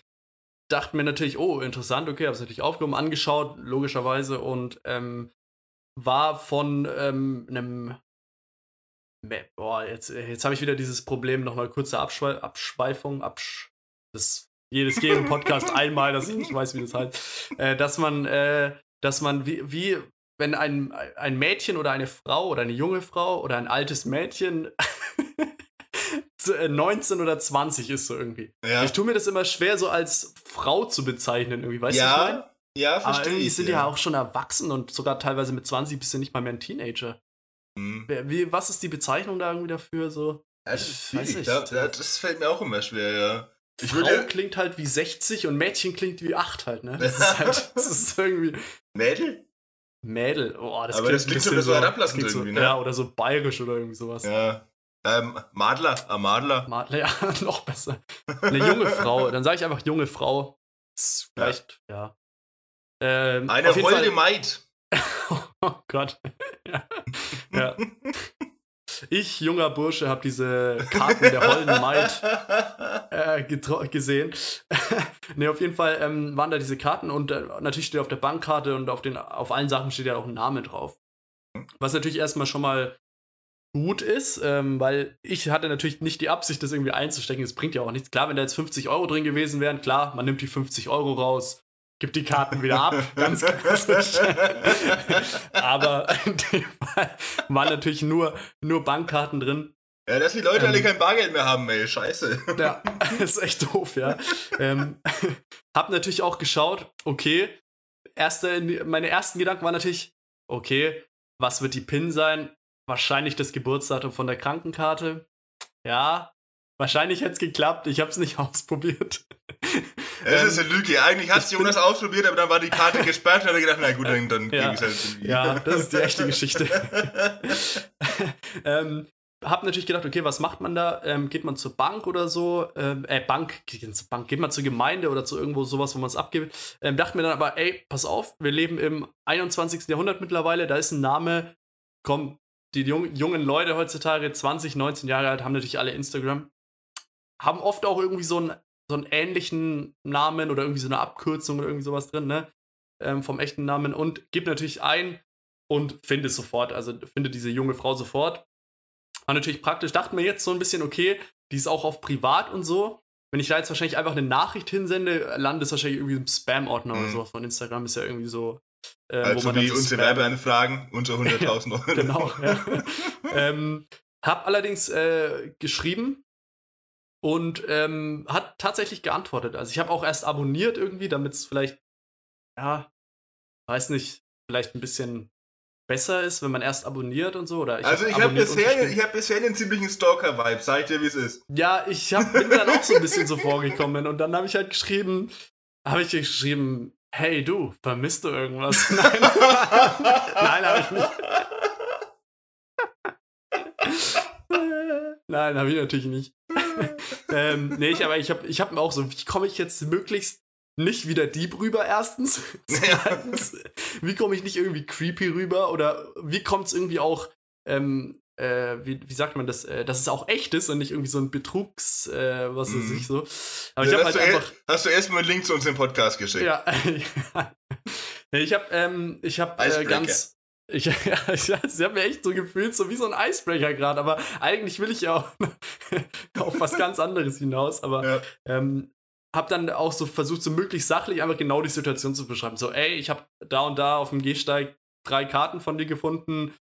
dachten mir natürlich, oh, interessant, okay, habe es natürlich aufgehoben, angeschaut, logischerweise, und ähm, war von ähm, einem Boah, jetzt, jetzt habe ich wieder dieses Problem, nochmal kurze Abschwei Abschweifung, Absch das jedes jeden Podcast einmal, dass ich nicht weiß, wie das heißt, äh, dass man, äh, dass man wie, wie wenn ein, ein Mädchen oder eine Frau oder eine junge Frau oder ein altes Mädchen zu- äh, 19 oder 20 ist so irgendwie. Ja, Ich tue mir das immer schwer, so als Frau zu bezeichnen, irgendwie, weißt du, was ich meine? ja, ja Aber verstehe irgendwie ich. sind die ja auch schon erwachsen und sogar teilweise mit 20 bist du nicht mal mehr ein Teenager. Hm. Wer- Wie, was ist die Bezeichnung da irgendwie dafür? So? Ja, das, ist weiß schwierig. nicht. Da, da, das fällt mir auch immer schwer, ja. Ich Frau würde. klingt halt wie 60 und Mädchen klingt wie 8 halt, ne? Das ist halt, das ist irgendwie Mädel? Mädel. Oh, das Aber das klingt so ein bisschen herablassend klingt so, irgendwie, ne? Ja, oder so bayerisch oder irgendwie sowas. Ja. Ähm, Madler, Amadler. Ma- Ja, noch besser. Eine junge Frau. Dann sage ich einfach junge Frau. Vielleicht, ja. Ähm, Eine holde Maid. Oh Gott. ja. ja. Ich, junger Bursche, habe diese Karten der Holden Maid äh, gesehen. ne, auf jeden Fall ähm, waren da diese Karten und äh, natürlich steht auf der Bankkarte und auf, den, auf allen Sachen steht ja auch ein Name drauf. Was natürlich erstmal schon mal gut ist, ähm, weil ich hatte natürlich nicht die Absicht, das irgendwie einzustecken. Das bringt ja auch nichts. Klar, wenn da jetzt 50 Euro drin gewesen wären, klar, man nimmt die 50 Euro raus, gibt die Karten wieder ab, ganz klassisch. Aber in dem Fall waren natürlich nur, nur Bankkarten drin. Ja, dass die Leute ähm, alle kein Bargeld mehr haben, ey, scheiße. Ja, ist echt doof, ja. ähm, hab natürlich auch geschaut, okay, erste, meine ersten Gedanken waren natürlich, okay, was wird die PIN sein? Wahrscheinlich das Geburtsdatum von der Krankenkarte. Ja, wahrscheinlich hätte es geklappt, ich habe es nicht ausprobiert. Das ähm, ist eine Lüge. Eigentlich hat Jonas ausprobiert, aber dann war die Karte gesperrt und hat er gedacht, na gut, dann, dann ja, ging es halt irgendwie. Ja, das ist die echte Geschichte. ähm, hab natürlich gedacht, okay, was macht man da? Ähm, geht man zur Bank oder so? Ähm, äh, Bank, geht, zur Bank, geht man zur Gemeinde oder zu irgendwo sowas, wo man es abgibt? Ähm, dachte mir dann aber, ey, pass auf, wir leben im 21. Jahrhundert mittlerweile, da ist ein Name, komm, die jung, jungen Leute heutzutage, 20, 19 Jahre alt, haben natürlich alle Instagram. Haben oft auch irgendwie so einen so einen ähnlichen Namen oder irgendwie so eine Abkürzung oder irgendwie sowas drin, ne? Ähm, vom echten Namen und gib natürlich ein und finde es sofort. Also finde diese junge Frau sofort. War natürlich praktisch. Dachte mir jetzt so ein bisschen, okay, die ist auch auf privat und so. Wenn ich da jetzt wahrscheinlich einfach eine Nachricht hinsende, landet es wahrscheinlich irgendwie im Spam-Ordner mhm. oder sowas von Instagram. Ist ja irgendwie so. Äh, also wie unsere Werbeanfragen unter 100.000 Euro. genau, ja. ähm, hab allerdings äh, geschrieben, und ähm, hat tatsächlich geantwortet. Also ich habe auch erst abonniert irgendwie, damit es vielleicht, ja, weiß nicht, vielleicht ein bisschen besser ist, wenn man erst abonniert und so. Oder ich also hab ich habe bisher, ich hab bisher einen ziemlichen Stalker-Vibe, sag dir, wie es ist. Ja, ich hab, bin dann auch so ein bisschen so vorgekommen und dann habe ich halt geschrieben, habe ich geschrieben, hey du, vermisst du irgendwas? Nein, nein, habe ich nicht. Nein, habe ich natürlich nicht. ähm, nee, ich, aber ich habe ich hab mir auch so, wie komme ich jetzt möglichst nicht wieder Dieb rüber, erstens. Zweitens, wie komme ich nicht irgendwie creepy rüber? Oder wie kommt es irgendwie auch, ähm, äh, wie, wie sagt man das, äh, dass es auch echt ist und nicht irgendwie so ein Betrugs, äh, was weiß ich mhm. so. Aber ja, ich habe halt einfach. hast du erstmal einen Link zu uns im Podcast geschickt? Ja. ich habe ähm, ich hab, äh, ganz ich, ja, ich, ich habe mir echt so gefühlt, so wie so ein Icebreaker gerade, aber eigentlich will ich ja auch auf was ganz anderes hinaus, aber ja. ähm, habe dann auch so versucht, so möglichst sachlich einfach genau die Situation zu beschreiben. So, ey, ich habe da und da auf dem Gehsteig drei Karten von dir gefunden,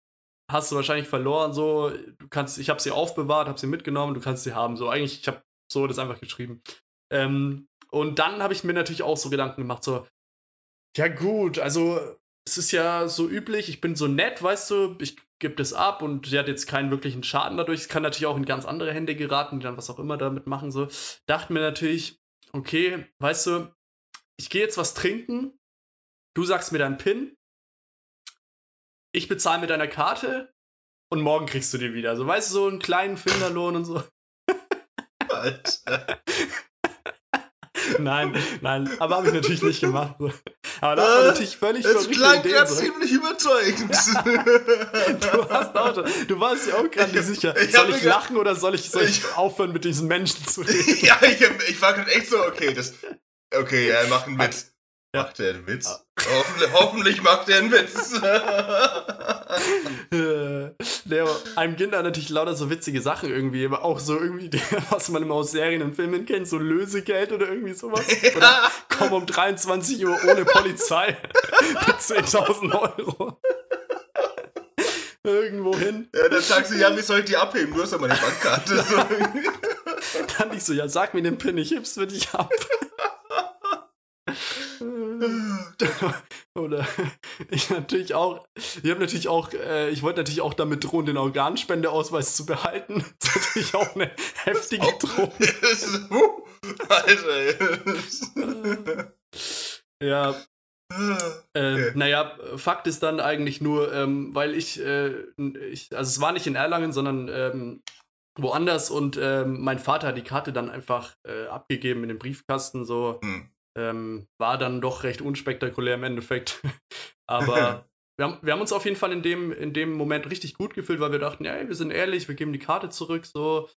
hast du wahrscheinlich verloren, so, du kannst, ich habe sie aufbewahrt, habe sie mitgenommen, du kannst sie haben. So, eigentlich, ich habe so das einfach geschrieben. Ähm, und dann habe ich mir natürlich auch so Gedanken gemacht, so, ja gut, also es ist ja so üblich, ich bin so nett, weißt du, ich gebe das ab und sie hat jetzt keinen wirklichen Schaden dadurch. Es kann natürlich auch in ganz andere Hände geraten, die dann was auch immer damit machen. So, dachte mir natürlich, okay, weißt du, ich gehe jetzt was trinken, du sagst mir deinen PIN, ich bezahle mit deiner Karte und morgen kriegst du die wieder. So, weißt du, so einen kleinen Finderlohn und so. Alter. nein, nein, aber habe ich natürlich nicht gemacht. Aber da war natürlich völlig Es klang ja ziemlich überzeugend. du, hast auch, du warst ja auch gerade nicht sicher. Ich soll ich lachen oder soll ich, soll ich, aufhören, mit diesen Menschen zu reden? ja, ich, ich war gerade echt so, okay, das. Okay, er macht einen Witz. Ja. Macht er einen Witz? Hoffentlich, hoffentlich macht er einen Witz. der, einem gehen da natürlich lauter so witzige Sachen irgendwie, aber auch so irgendwie, was man immer aus Serien und Filmen kennt, so Lösegeld oder irgendwie sowas. Oder komm um 23 Uhr ohne Polizei mit 10.000 Euro. Irgendwo hin. Ja, dann sagst du, ja, wie soll ich die abheben? Du hast ja meine Bankkarte. dann nicht so, ja, sag mir den PIN, ich heb's für dich ab. Oder ich natürlich auch, ich habe natürlich auch, äh, ich wollte natürlich auch damit drohen, den Organspendeausweis zu behalten. Das ist natürlich auch eine heftige Drohung. Alter. ja. Äh, naja, Fakt ist dann eigentlich nur, ähm, weil ich, äh, ich, also es war nicht in Erlangen, sondern ähm, woanders und ähm, mein Vater hat die Karte dann einfach äh, abgegeben in den Briefkasten, so. Hm Ähm, war dann doch recht unspektakulär im Endeffekt. Aber wir haben, wir haben uns auf jeden Fall in dem, in dem Moment richtig gut gefühlt, weil wir dachten, ja, wir sind ehrlich, wir geben die Karte zurück, so.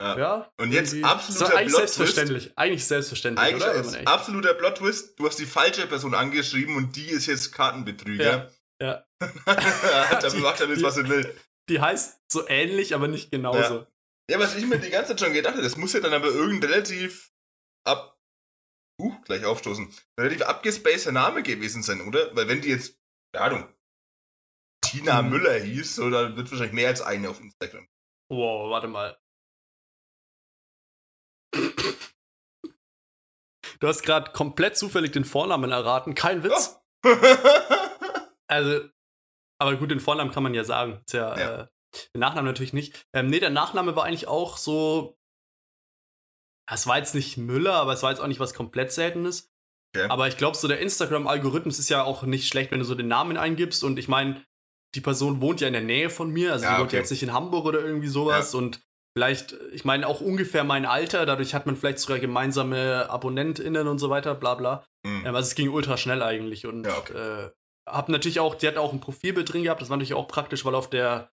Ja. Ja. Und jetzt absoluter so, eigentlich Plot-Twist. selbstverständlich. Eigentlich selbstverständlich, Eigentlich oder? Echt- absoluter Plot-Twist. Du hast die falsche Person angeschrieben und die ist jetzt Kartenbetrüger. Ja. Damit Die- macht er jetzt, was er will. Die heißt so ähnlich, aber nicht genauso. Ja, was ich mir die ganze Zeit schon gedacht habe, das muss ja dann aber irgendein relativ ab. Uh, gleich aufstoßen. Relativ abgespaceter Name gewesen sein, oder? Weil wenn die jetzt, keine Ahnung, Tina Mhm. Müller hieß, so, dann wird wahrscheinlich mehr als eine auf Instagram. Wow, warte mal. Du hast gerade komplett zufällig den Vornamen erraten. Kein Witz. Oh. Also, aber gut, den Vornamen kann man ja sagen. Ist ja, Ja. Äh, den Nachnamen natürlich nicht. Ähm, nee, der Nachname war eigentlich auch so. Es war jetzt nicht Müller, aber es war jetzt auch nicht was komplett Seltenes. Okay. Aber ich glaube, so der Instagram-Algorithmus ist ja auch nicht schlecht, wenn du so den Namen eingibst. Und ich meine, die Person wohnt ja in der Nähe von mir. Also Ja, die wohnt okay. ja jetzt nicht in Hamburg oder irgendwie sowas. Und vielleicht, ich meine, auch ungefähr mein Alter. Dadurch hat man vielleicht sogar gemeinsame AbonnentInnen und so weiter, bla bla. Hm. Ähm, also es ging ultra schnell eigentlich. Und Ja, okay. äh, hab natürlich auch, die hat auch ein Profilbild drin gehabt. Das war natürlich auch praktisch, weil auf der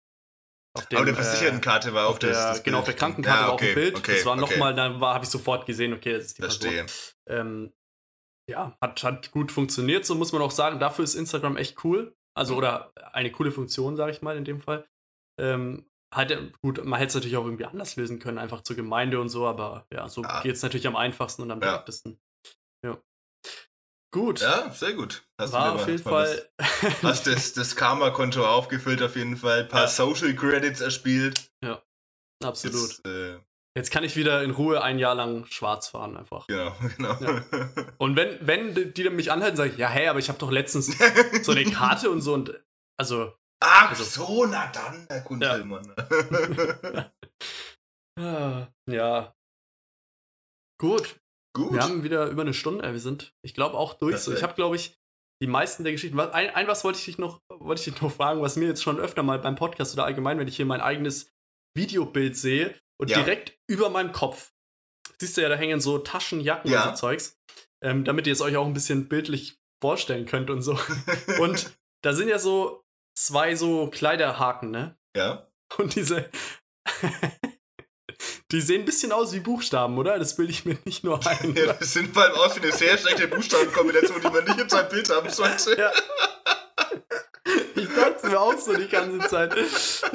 auf dem, Aber der äh, Versichertenkarte war auf auch der, das, das genau, auf der. Krankenkarte Ja, war auch okay, ein Bild. Okay, das war okay. nochmal, war, habe ich sofort gesehen, okay, das ist die Person. Verstehe. Ähm, ja, hat, hat gut funktioniert, so muss man auch sagen. Dafür ist Instagram echt cool. Mhm. Also, oder eine coole Funktion, sage ich mal, in dem Fall. Ähm, hat, ja- gut, man hätte es natürlich auch irgendwie anders lösen können, einfach zur Gemeinde und so, aber ja, so Ja. geht es natürlich am einfachsten und am Ja. direktesten. Ja. Gut. Ja, sehr gut. Hast du war auf jeden Fall. was- Hast das, das Karma-Konto aufgefüllt auf jeden Fall. Ein paar Ja. Social Credits erspielt. Absolut. Jetzt, äh, Jetzt kann ich wieder in Ruhe ein Jahr lang schwarz fahren, einfach. genau, genau. Und wenn, wenn die die mich anhalten, sage ich, ja, hey, aber ich habe doch letztens so eine Karte und so und also. Ach Also- so, na dann, Herr Kunzelmann. ah, Ja. Gut, Gut. wir haben wieder über eine Stunde, wir sind, ich glaube, auch durch. So. Ich habe, glaube ich, die meisten der Geschichten. Ein, ein was wollte ich dich noch, wollte ich dich noch fragen, was mir jetzt schon öfter mal beim Podcast oder allgemein, wenn ich hier mein eigenes Videobild sehe und Ja. direkt über meinem Kopf, siehst du ja, da hängen so Taschenjacken Ja. und so Zeugs, ähm, damit ihr es euch auch ein bisschen bildlich vorstellen könnt und so. Und da sind ja so zwei so Kleiderhaken, ne? ja. Und diese. Die sehen ein bisschen aus wie Buchstaben, oder? Das bilde ich mir nicht nur ein. ja, das sind aus wie eine sehr schlechte Buchstabenkombination, die man nicht in seinem Bild haben sollte. Ja. Ich dachte mir auch so die ganze Zeit. Das,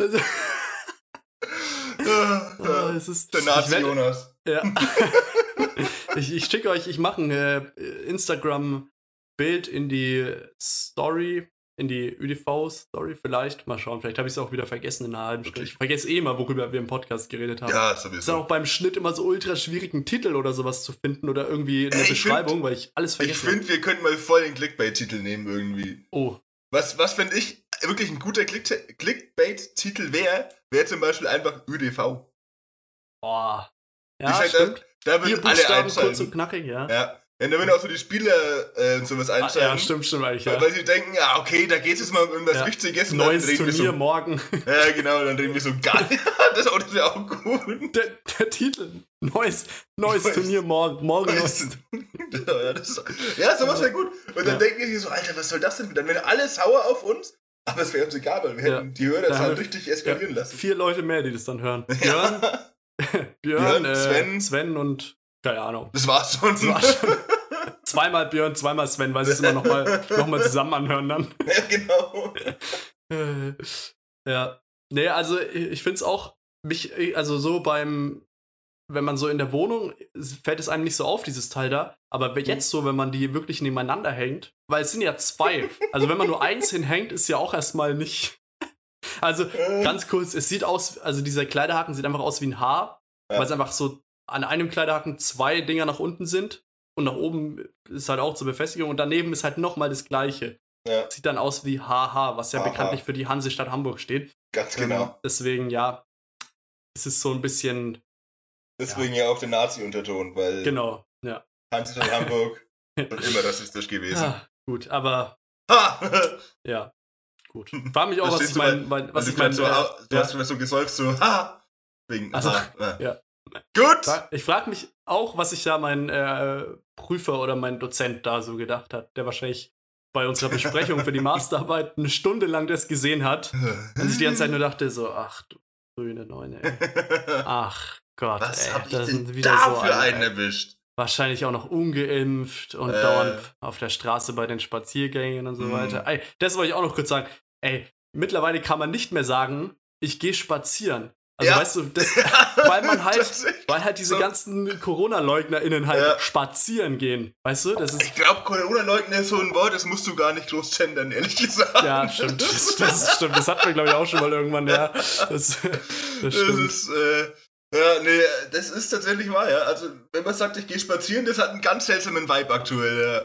oh, es ist, Der ich Nazi werd- Jonas. Ja. ich ich schicke euch, ich mache ein äh, Instagram-Bild in die Story, in die ÖDV-Story vielleicht. Mal schauen, vielleicht habe ich es auch wieder vergessen in einer halben Stunde. Ich vergesse eh immer, worüber wir im Podcast geredet haben. Ja, Es ist auch sowieso. beim Schnitt immer so ultra schwierig, einen Titel oder sowas zu finden oder irgendwie eine ich Beschreibung, weil ich alles Ich vergesse. finde, wir könnten mal voll den Clickbait-Titel nehmen irgendwie. oh, Was, was finde ich wirklich ein guter Click Clickbait-Titel wäre, wäre zum Beispiel einfach ÖDV. boah. Ich Ja, sag, stimmt. Da, da Vier Buchstaben, kurz und knackig, ja. Ja. Ja, da würden auch so die Spieler äh, und sowas Ah, einschalten. ja, stimmt, stimmt eigentlich, Weil, ja. weil sie denken, ja, okay, da geht es jetzt mal um irgendwas Ja. Wichtiges. Neues Turnier so, morgen. Ja, genau, dann drehen wir so gar nicht. das das wäre auch gut. Der, der Titel. Neues, neues Neues- Turnier morgen. Morgen neues. ja, das, ja, sowas wäre gut. Und dann denken die so, Alter, was soll das denn? Dann wären alle sauer auf uns, aber es wäre uns egal, weil wir hätten die Hörer Da haben halt wir- richtig eskalieren lassen. Vier Leute mehr, die das dann hören. Ja. Björn, Björn, Björn, äh, Sven. Sven und keine Ahnung. Das war's schon. Das war schon. zweimal Björn, zweimal Sven, weil sie es immer nochmal noch mal zusammen anhören dann. ja, genau. Ja. Nee, also ich finde es auch, mich, also so beim, wenn man so in der Wohnung, fällt es einem nicht so auf, dieses Teil da. Aber Mhm. jetzt so, wenn man die wirklich nebeneinander hängt, weil es sind ja zwei. Also wenn man nur eins hinhängt, ist ja auch erstmal nicht. Also Äh, ganz kurz, es sieht aus, also dieser Kleiderhaken sieht einfach aus wie ein Haar, Ja. weil es einfach so an einem Kleiderhaken zwei Dinger nach unten sind und nach oben ist halt auch zur Befestigung und daneben ist halt nochmal das gleiche. Ja, Sieht dann aus wie HH, was ja HH. bekanntlich für die Hansestadt Hamburg steht. ganz Ähm, genau. deswegen, ja, es ist so ein bisschen, Deswegen ja auch der Nazi-Unterton, weil genau, ja. Hansestadt Hamburg schon immer rassistisch gewesen. Ah, gut, aber Ha! ja, gut. War mich auch, was ich du, mein, mein, was ich du, mein, so, äh, du ja. hast immer so geseufzt, so, ha! Wegen, Also, ha. Ja. Gut. Ich frage mich auch, was sich da mein äh, Prüfer oder mein Dozent da so gedacht hat, der wahrscheinlich bei unserer Besprechung für die Masterarbeit eine Stunde lang das gesehen hat und sich die ganze Zeit nur dachte so, ach du grüne Neune, ey. Ach Gott, Was ey, hab ich denn wieder da so für eine, einen erwischt? Wahrscheinlich auch noch ungeimpft und Äh. dauernd auf der Straße bei den Spaziergängen und so Mhm. weiter. Ey, das wollte ich auch noch kurz sagen. Ey, mittlerweile kann man nicht mehr sagen, ich gehe spazieren. Also Ja. weißt du, das, weil man halt, weil halt diese So. ganzen Corona-LeugnerInnen halt Ja. spazieren gehen. Weißt du, das ist Ich glaube, Corona-Leugner ist so ein Wort, das musst du gar nicht groß gendern, ehrlich gesagt. Ja, stimmt. Das, das stimmt. Das hatten wir, glaube ich, auch schon mal irgendwann, ja. Das, das Das stimmt. ist, äh, ja, nee, das ist tatsächlich wahr, ja. Also, wenn man sagt, ich gehe spazieren, das hat einen ganz seltsamen Vibe aktuell, ja.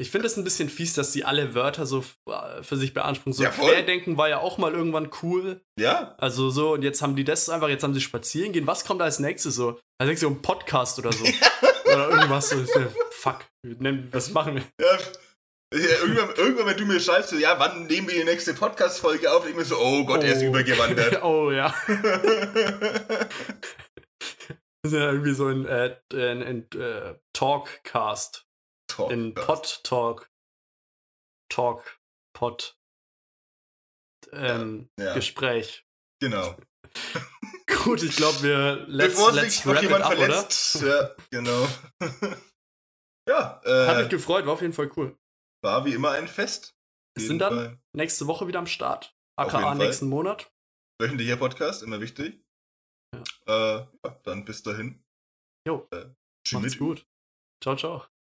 Ich finde es ein bisschen fies, dass sie alle Wörter so äh, für sich beanspruchen. So Ja. Querdenken war ja auch mal irgendwann cool. Ja, Also so, und jetzt haben die das einfach, jetzt haben sie spazieren gehen. Was kommt als nächstes so? Als nächstes so ein Podcast oder so. oder irgendwas so. Fuck, was machen wir? ja. Ja, irgendwann, irgendwann, wenn du mir schreibst, so, ja, wann nehmen wir die nächste Podcast-Folge auf? Ich mir so, oh Gott, er ist Oh. übergewandert. oh ja. Das ist ja irgendwie so ein, äh, ein, ein äh, Talkcast. In Pod Talk. Talk. Pod. Ähm, Ja, Gespräch. genau. Gut, ich glaube, wir let's, Bevor let's wrap it jemand up, oder? verletzt. Ja, genau. ja, Hat äh, mich gefreut, war auf jeden Fall cool. war wie immer ein Fest. Wir sind dann Fall. nächste Woche wieder am Start. AKA Fall. nächsten Monat. Wöchentlicher Podcast, immer wichtig. Ja. Äh, ja, dann bis dahin. Jo, Äh, macht's gut. Ciao, ciao.